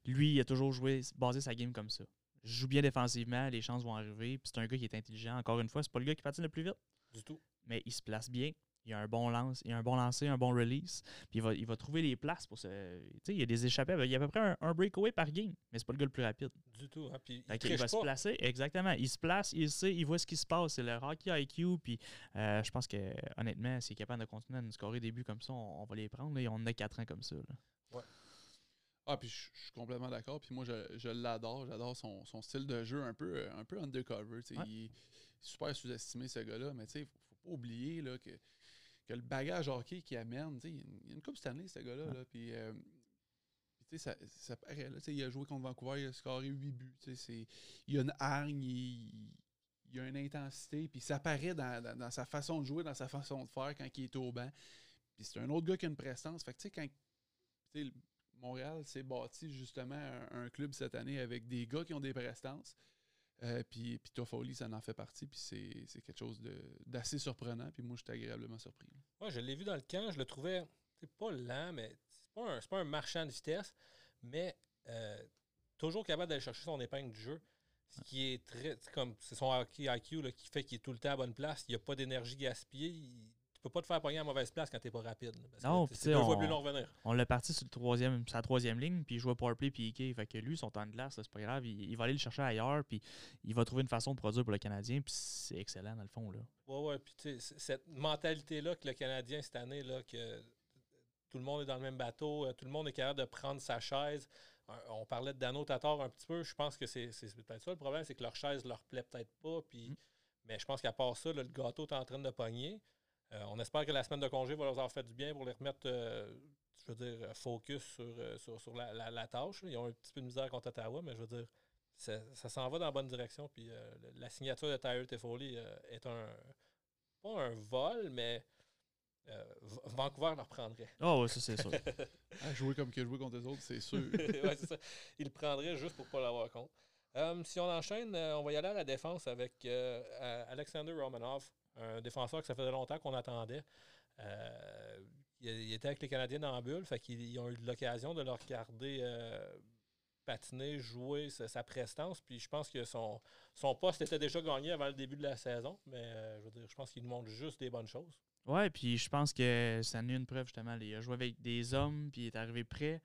lui, il a toujours joué, basé sa game comme ça. Je joue bien défensivement, les chances vont arriver. Puis c'est un gars qui est intelligent. Encore une fois, c'est pas le gars qui patine le plus vite. Du tout. Mais il se place bien il a un bon lance, il a un bon lancer, un bon release. Puis il va, il va trouver les places pour se. Tu sais, il y a des échappées. Il y a à peu près un, breakaway par game, mais c'est pas le gars le plus rapide. Du tout. Hein, puis il, va se placer, exactement. Il se place, il sait, il voit ce qui se passe. C'est le hockey IQ. Puis euh, je pense que honnêtement, s'il est capable de continuer à nous scorer des buts comme ça, on, va les prendre. Là, on a quatre ans comme ça. Ouais. Ah, puis je, suis complètement d'accord. Puis moi, je, je l'adore. J'adore son, son, style de jeu un peu, un peu undercover. Il est super sous-estimé, ce gars-là. Mais tu sais, faut, faut pas oublier là, que que le bagage hockey qui amène. Il y a une Coupe Stanley, ce gars-là. Là, puis, euh, ça, ça paraît. Là, il a joué contre Vancouver, il a scoré 8 buts. Il a une hargne, il, il, a une intensité. Puis ça paraît dans, dans, sa façon de jouer, dans sa façon de faire quand il est au banc. Puis c'est un autre gars qui a une prestance. Fait que, quand Montréal s'est bâti justement un, club cette année avec des gars qui ont des prestances. Euh, puis, puis ça en fait partie. Puis c'est quelque chose d'assez surprenant. Puis moi, j'étais agréablement surpris. Moi, je l'ai vu dans le camp. Je le trouvais, c'est pas lent, mais c'est pas, un, pas un marchand de vitesse. Mais euh, toujours capable d'aller chercher son épingle du jeu. Ce qui est très. comme C'est son IQ, IQ qui fait qu'il est tout le temps à bonne place. Il n'y a pas d'énergie gaspillée peux pas te faire pogner à mauvaise place quand t'es pas rapide. non, c'est deux on, fois plus long revenir. On l'a parti sur le troisième, sa troisième ligne, puis il joue powerplay puis Ike. Fait que lui, son temps de glace, c'est pas grave. Il, va aller le chercher ailleurs, puis il va trouver une façon de produire pour le Canadien, puis c'est excellent dans le fond. Là. Ouais, ouais. Puis cette mentalité-là que le Canadien cette année, là, que tout le monde est dans le même bateau, tout le monde est capable de prendre sa chaise. On parlait de Dano Tatar un petit peu. Je pense que c'est peut-être ça le problème, c'est que leur chaise leur plaît peut-être pas. Puis, mm. Mais je pense qu'à part ça, le gâteau est en train de pogner. On espère que la semaine de congé va leur avoir fait du bien pour les remettre je veux dire, focus sur, sur, la, tâche. Ils ont un petit peu de misère contre Ottawa, mais je veux dire, ça, s'en va dans la bonne direction. Puis la signature de Tyler Toffoli est un, pas un vol, mais euh, Vancouver le reprendrait. Ah oui, ça c'est sûr. jouer comme qu'il a joué contre les autres, c'est sûr. ouais, c'est ça. Il le prendrait juste pour ne pas l'avoir contre. Euh, si on enchaîne, euh, on va y aller à la défense avec Alexander Romanov, un défenseur que ça faisait longtemps qu'on attendait. Il, était avec les Canadiens la bulle, fait qu'ils ont eu l'occasion de le regarder patiner, jouer sa, prestance. Puis je pense que son, son poste était déjà gagné avant le début de la saison. Mais euh, je veux dire, je pense qu'il nous montre juste des bonnes choses. Ouais, puis je pense que ça en une preuve justement. Il a joué avec des hommes, puis il est arrivé prêt.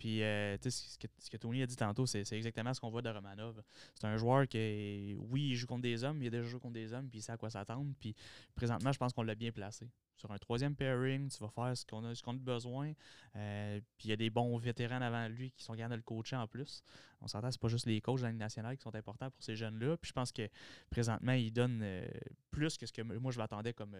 Puis, euh, ce, que, ce que Tony a dit tantôt, c'est exactement ce qu'on voit de Romanov. C'est un joueur qui, oui, il joue contre des hommes, il a déjà joué contre des hommes, puis il sait à quoi s'attendre. Puis, présentement, je pense qu'on l'a bien placé. Sur un troisième pairing, tu vas faire ce qu'on a, a besoin. Euh, puis, il y a des bons vétérans avant lui qui sont capables de le coacher en plus. On s'entend, c'est pas juste les coachs de la Ligue nationale qui sont importants pour ces jeunes-là. Puis, je pense que présentement, il donne euh, plus que ce que moi, je m'attendais comme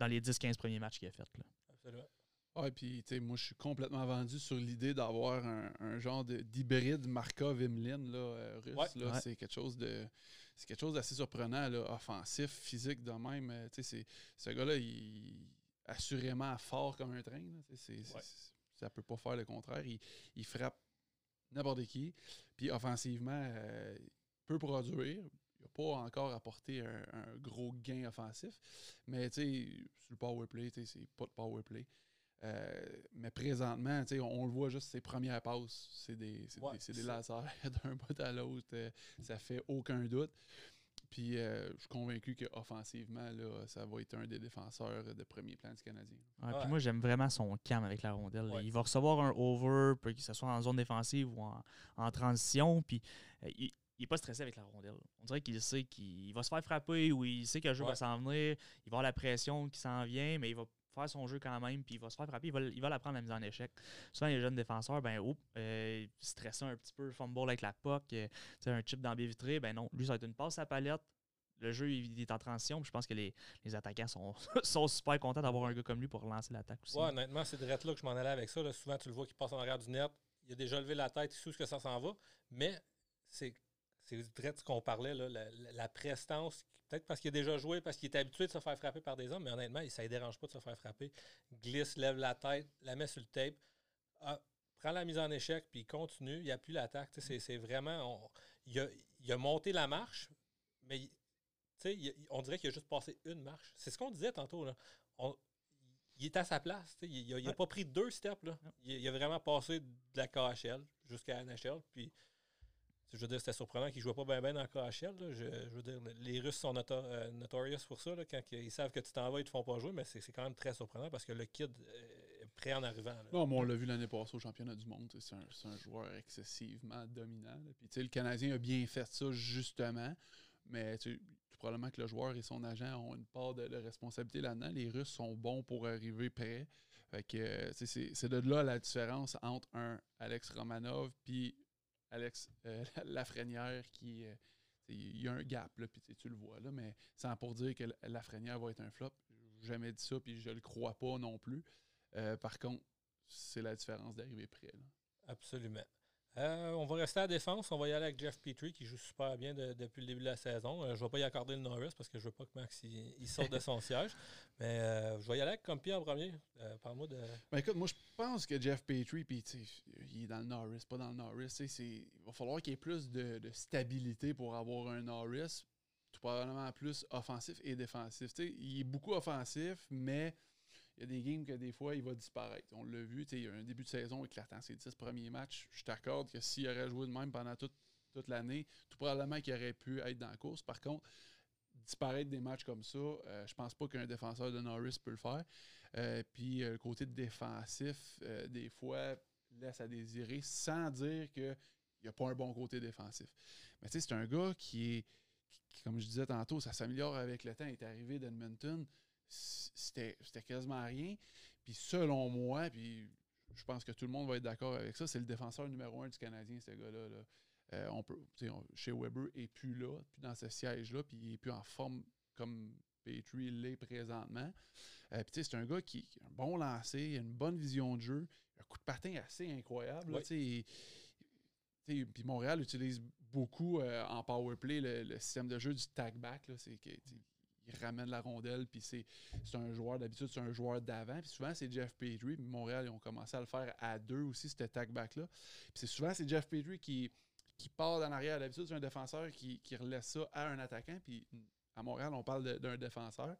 dans les 10-15 premiers matchs qu'il a fait. Là. Absolument. Ouais, puis tu sais, moi je suis complètement vendu sur l'idée d'avoir un, genre d'hybride Markov-Emeline là, euh, russe. là, C'est quelque chose de. C'est quelque chose d'assez surprenant, là, offensif, physique de même. Euh, tu sais, ce gars-là, il est assurément fort comme un train. Là, c'est, ça peut pas faire le contraire. Il, frappe n'importe qui. Puis offensivement, euh, il peut produire. Il n'a pas encore apporté un, un, gros gain offensif. Mais tu sais, sur le power play, c'est pas de power play. Euh, mais présentement, on, le voit juste ses premières passes. C'est des, des, lasers d'un bout à l'autre. Euh, ça fait aucun doute. Puis euh, je suis convaincu qu'offensivement, là, ça va être un des défenseurs de premier plan du Canadien. Puis moi, j'aime vraiment son cam avec la rondelle. Il va recevoir un over, que ce soit en zone défensive ou en, transition. Puis il, n'est pas stressé avec la rondelle. On dirait qu'il sait qu'il va se faire frapper ou il sait que le jeu va s'en venir. Il va avoir la pression qui s'en vient, mais il va faire son jeu quand même, puis il va se faire frapper, il va, il va la prendre la mise en échec. Souvent, les jeunes défenseurs, ben, oh, euh, stressant un petit peu, fumble avec la puck, euh, un chip dans le vitré, ben non, lui, ça va être une passe à palette. Le jeu il est en transition, puis je pense que les, les attaquants sont, sont super contents d'avoir un gars comme lui pour relancer l'attaque aussi. Ouais, honnêtement, c'est direct là que je m'en allais avec ça. Souvent, tu le vois qui passe en arrière du net, il a déjà levé la tête, il sait ce que ça s'en va, mais c'est c'est direct ce qu'on parlait, là, la, prestance Peut-être parce qu'il a déjà joué, parce qu'il est habitué de se faire frapper par des hommes, mais honnêtement, ça ne dérange pas de se faire frapper. Glisse, lève la tête, la met sur le tape, ah, prend la mise en échec, puis continue. Il n'y a plus l'attaque. C'est vraiment. il, a, monté la marche, mais on dirait qu'il a juste passé une marche. C'est ce qu'on disait tantôt. Là. il est à sa place. Il n'a pas pris deux steps. Là. Il, a vraiment passé de la KHL jusqu'à la NHL. Puis je veux dire, c'était surprenant qu'ils ne jouaient pas bien ben dans KHL. Je, veux dire, les Russes sont euh, notorious pour ça. quand ils savent que tu t'en vas, ils ne te font pas jouer, mais c'est quand même très surprenant parce que le kid est prêt en arrivant. Non, mais on l'a vu l'année passée au championnat du monde. C'est un, joueur excessivement dominant. Le Canadien a bien fait ça, justement. Mais probablement que le joueur et son agent ont une part de, responsabilité là-dedans. Les Russes sont bons pour arriver prêts. c'est de là la différence entre un Alex Romanov puis Alex euh, Lafrenière qui. Euh, il y a un gap, là, puis tu le vois, là, mais sans pour dire que Lafrenière va être un flop. jamais dit ça, puis je le crois pas non plus. Euh, par contre, c'est la différence d'arriver près. Absolument. Euh, on va rester à la défense. On va y aller avec Jeff Petrie qui joue super bien depuis le début de la saison. Euh, je ne vais pas y accorder le Norris parce que je ne veux pas que Max il, sorte de son siège. Mais euh, je vais y aller avec Compi en premier. Parle-moi de. Ben écoute, moi je pense que Jeff Petrie, puis il est dans le Norris, pas dans le Norris. Il va falloir qu'il y ait plus de, stabilité pour avoir un Norris. Tout probablement plus offensif et défensif. il est beaucoup offensif, mais il y a des games que des fois, il va disparaître. On l'a vu, il y a un début de saison éclatant. Ces 10 premiers matchs, je t'accorde que s'il aurait joué de même pendant toute, toute l'année, tout probablement qu'il aurait pu être dans la course. Par contre, disparaître des matchs comme ça, euh, je pense pas qu'un défenseur de Norris peut le faire. Euh, puis euh, le côté défensif, des fois, laisse à désirer sans dire qu'il n'y a pas un bon côté défensif. Mais tu sais, c'est un gars qui est, comme je disais tantôt, ça s'améliore avec le temps. Il est arrivé d'Edmonton c'était quasiment rien. Puis selon moi, puis je pense que tout le monde va être d'accord avec ça, c'est le défenseur numéro un du Canadien, ce gars-là. Euh, on peut, chez Weber, il n'est plus là, puis dans ce siège-là, puis il n'est plus en forme comme Petrie l'est présentement. Euh, puis c'est un gars qui, a un bon lancer, il a une bonne vision de jeu, un coup de patin assez incroyable. puis Montréal utilise beaucoup euh, en power play le, système de jeu du tag back. C'est il ramène la rondelle, puis c'est un joueur, d'habitude, c'est un joueur d'avant. Puis souvent, c'est Jeff Petrie. Puis Montréal, ils ont commencé à le faire à deux aussi, cet tag back-là. Puis c'est souvent, c'est Jeff Petrie qui, qui part en arrière. D'habitude, c'est un défenseur qui, qui relaisse ça à un attaquant. Puis à Montréal, on parle d'un défenseur.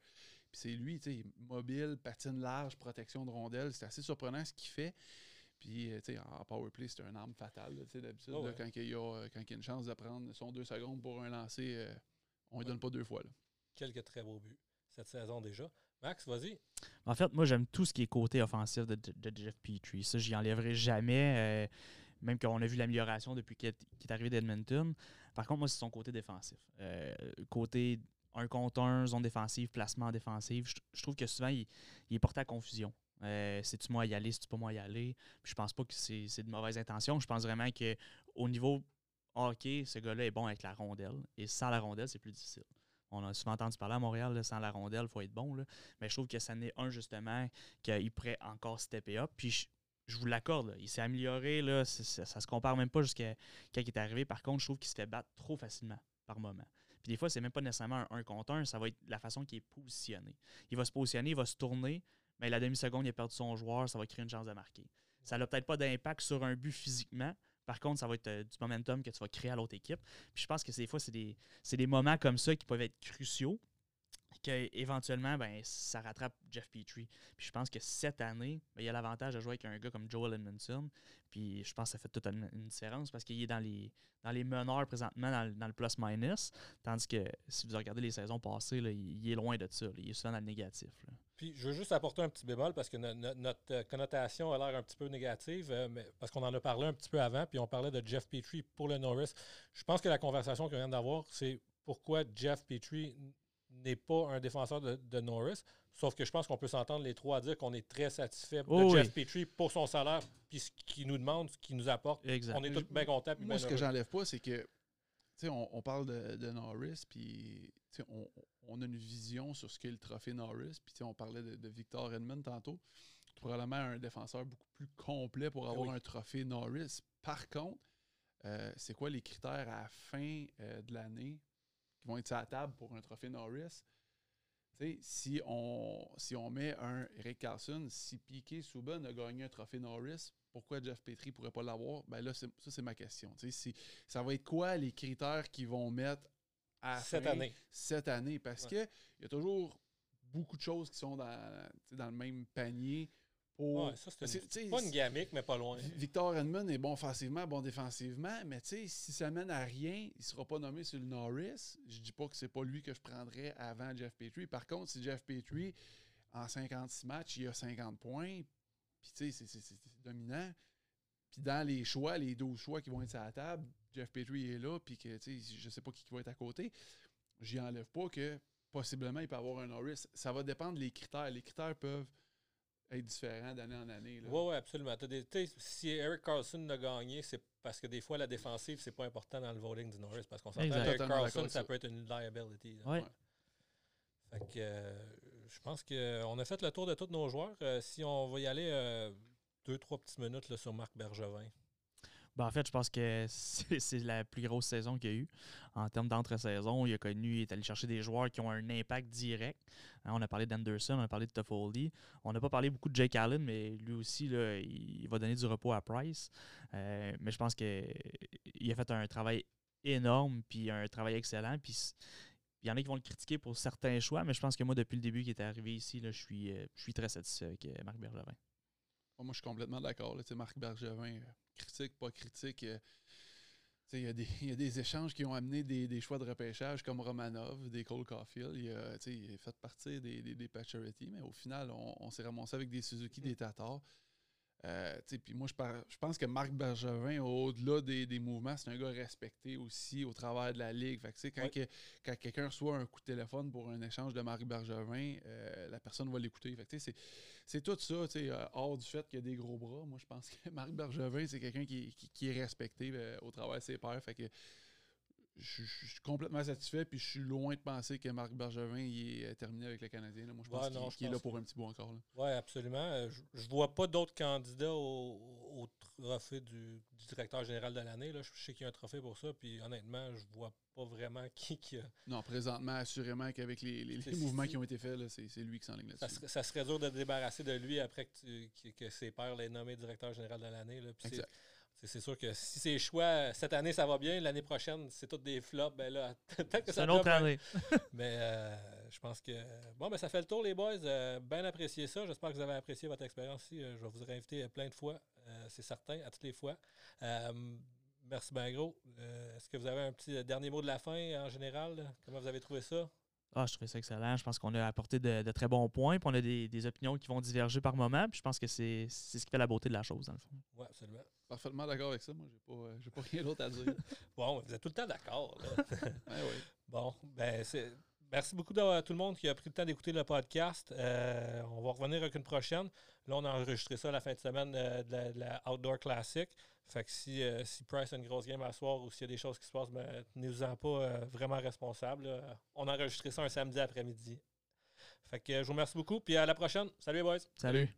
Puis c'est lui, tu sais, mobile, patine large, protection de rondelle. C'est assez surprenant ce qu'il fait. Puis, euh, tu sais, en powerplay, c'est un arme fatale, tu sais, d'habitude. Ah quand, il y a, quand il y a une chance de prendre son deux secondes pour un lancer, euh, on ne lui donne pas deux fois. Là quelques très beaux buts cette saison déjà. Max, vas-y. En fait, moi, j'aime tout ce qui est côté offensif de, Jeff Petrie. Ça, j'y enlèverai jamais, euh, même qu'on a vu l'amélioration depuis qu'il est, arrivé d'Edmonton. Par contre, moi, c'est son côté défensif. Euh, côté un contre un, zone défensive, placement défensif, je, trouve que souvent, il, est porté à confusion. Euh, c'est-tu moi y aller, c'est-tu pas moi y aller? Puis je pense pas que c'est de mauvaise intention. Je pense vraiment qu'au niveau hockey, ce gars-là est bon avec la rondelle. Et sans la rondelle, c'est plus difficile. On a souvent entendu parler à Montréal, sans la rondelle, il faut être bon. Là. Mais je trouve que ça n'est un, justement, qu'il pourrait encore stepper up. Puis je, vous l'accorde, il s'est amélioré. Là, ça, ça, se compare même pas jusqu'à quand il est arrivé. Par contre, je trouve qu'il se fait battre trop facilement par moment. Puis des fois, c'est même pas nécessairement un 1 contre 1, ça va être la façon qu'il est positionné. Il va se positionner, il va se tourner, mais la demi-seconde, il a perdu son joueur, ça va créer une chance de marquer. Ça n'a peut-être pas d'impact sur un but physiquement, par contre, ça va être euh, du momentum que tu vas créer à l'autre équipe. Puis je pense que des fois, c'est des, des moments comme ça qui peuvent être cruciaux qu'éventuellement, ben, ça rattrape Jeff Petrie. Puis je pense que cette année, ben, il y a l'avantage de jouer avec un gars comme Joel Edmondson. Puis je pense que ça fait toute une, différence parce qu'il est dans les, dans les meneurs présentement, dans, le plus-minus. Tandis que si vous regardez les saisons passées, il, est loin de ça. Il est souvent dans le négatif. Puis je veux juste apporter un petit bémol parce que notre euh, connotation a l'air un petit peu négative, euh, mais parce qu'on en a parlé un petit peu avant, puis on parlait de Jeff Petrie pour le Norris. Je pense que la conversation qu'on vient d'avoir, c'est pourquoi Jeff Petrie n'est pas un défenseur de, Norris. Sauf que je pense qu'on peut s'entendre les trois à dire qu'on est très satisfait de oh Jeff Petrie pour son salaire, puis ce qu'il nous demande, ce qu'il nous apporte. On est tous bien contents. Moi, ce que j'enlève pas, c'est que on, on parle de, Norris, puis on, on, a une vision sur ce qu'est le trophée Norris. Puis on parlait de, Victor Edmond tantôt. Probablement un défenseur beaucoup plus complet pour avoir un trophée Norris. Par contre, euh, c'est quoi les critères à la fin euh, de l'année qui vont être sur la table pour un trophée Norris. si on, si on met un Eric Carlson, si Piquet Souben a gagné un trophée Norris, pourquoi Jeff Petrie ne pourrait pas l'avoir? Ben là, ça, c'est ma question. ça va être quoi les critères qu'ils vont mettre à cette année? Cette année? Parce qu'il y a toujours beaucoup de choses qui sont dans, dans le même panier c'est pas une gamique, mais pas loin. Victor Edmond est bon offensivement, bon défensivement, mais si ça mène à rien, il sera pas nommé sur le Norris. Je dis pas que c'est pas lui que je prendrais avant Jeff Petrie. Par contre, si Jeff Petrie, en 56 matchs, il a 50 points, puis tu sais, c'est dominant. Puis dans les choix, les 12 choix qui vont être sur la table, Jeff Petrie est là, puis que je sais pas qui va être à côté. J'y enlève pas que possiblement il peut avoir un Norris. Ça va dépendre des critères. Les critères peuvent être différent d'année en année. Oui, oui, absolument. si Eric Carlson a gagné, c'est parce que des fois, la défensive, c'est pas important dans le voting du Norris. Parce qu'on s'entend Eric Carlson, ça peut être une liability. Oui. Fait que euh, je pense qu'on a fait le tour de tous nos joueurs. Euh, si on va y aller euh, deux, trois petites minutes là, sur Marc Bergevin. Ben, en fait, je pense que c'est la plus grosse saison qu'il y a eu. En termes d'entre-saison, il a connu, il est allé chercher des joueurs qui ont un impact direct. Hein, on a parlé d'Anderson, on a parlé de Toffoli. On n'a pas parlé beaucoup de Jake Allen, mais lui aussi, là, il va donner du repos à Price. Euh, mais je pense qu'il a fait un travail énorme, puis un travail excellent. Puis il y en a qui vont le critiquer pour certains choix, mais je pense que moi, depuis le début qu'il est arrivé ici, là, je, suis, euh, je suis très satisfait avec euh, Marc Bergevin. Moi, je suis complètement d'accord. Marc Bergevin, critique, pas critique. Euh, il y, a des, échanges qui ont amené des, choix de repêchage comme Romanov, des Cole Caulfield. Il a, fait partir des, des, mais au final, on, s'est ramassé avec des Suzuki, des Tatars. Euh, puis moi, je, je, pense que Marc Bergevin, au-delà des, des, mouvements, c'est un gars respecté aussi au travers de la ligue. Fait que, quand, quand quelqu'un reçoit un coup de téléphone pour un échange de Marc Bergevin, euh, la personne va l'écouter. C'est tout ça, euh, hors du fait qu'il y a des gros bras. Moi, je pense que Marc Bergevin, c'est quelqu'un qui, qui, est respecté au travers de ses pairs. Fait que je, suis complètement satisfait, puis je suis loin de penser que Marc Bergevin il est terminé avec le Canadien. Moi, je pense qu'il est là pour un petit bout encore. Oui, absolument. Euh, je ne vois pas d'autres candidats au, trophée du, directeur général de l'année. Je sais qu'il y a un trophée pour ça, puis honnêtement, je vois pas vraiment qui, qui a... Non, présentement, assurément qu'avec les, mouvements qui ont été faits, c'est lui qui s'enligne là-dessus. Ça, ça, serait dur de débarrasser de lui après que, que, ses pairs l'aient nommé directeur général de l'année. C'est sûr que si c'est choix, cette année ça va bien, l'année prochaine c'est toutes des flops, ben là, peut-être que ça C'est une autre année. mais euh, je pense que. Bon, ben ça fait le tour, les boys. Euh, bien apprécié ça. J'espère que vous avez apprécié votre expérience ici. Euh, je vais vous réinviter plein de fois, c'est certain, à toutes les fois. merci bien gros. Est-ce que vous avez un petit dernier mot de la fin en général? Comment vous avez trouvé ça? Ah, je trouvais ça excellent. Je pense qu'on a apporté de, très bons points, puis on a des, opinions qui vont diverger par moment, puis je pense que c'est ce qui fait la beauté de la chose, dans le fond. Oui, absolument. Parfaitement d'accord avec ça. Moi, j'ai pas, euh, pas rien d'autre à dire. bon, vous êtes tout le temps d'accord. oui. Bon, ben, c'est. Merci beaucoup à tout le monde qui a pris le temps d'écouter le podcast. Euh, on va revenir avec une prochaine. Là, on a enregistré ça la fin de semaine euh, de, la, Outdoor Classic. Fait que si, si Price a une grosse game à soir ou s'il y a des choses qui se passent, ben, tenez-vous-en pas vraiment responsable. On a enregistré ça un samedi après-midi. Fait que je vous remercie beaucoup. Puis à la prochaine. Salut, boys. Salut.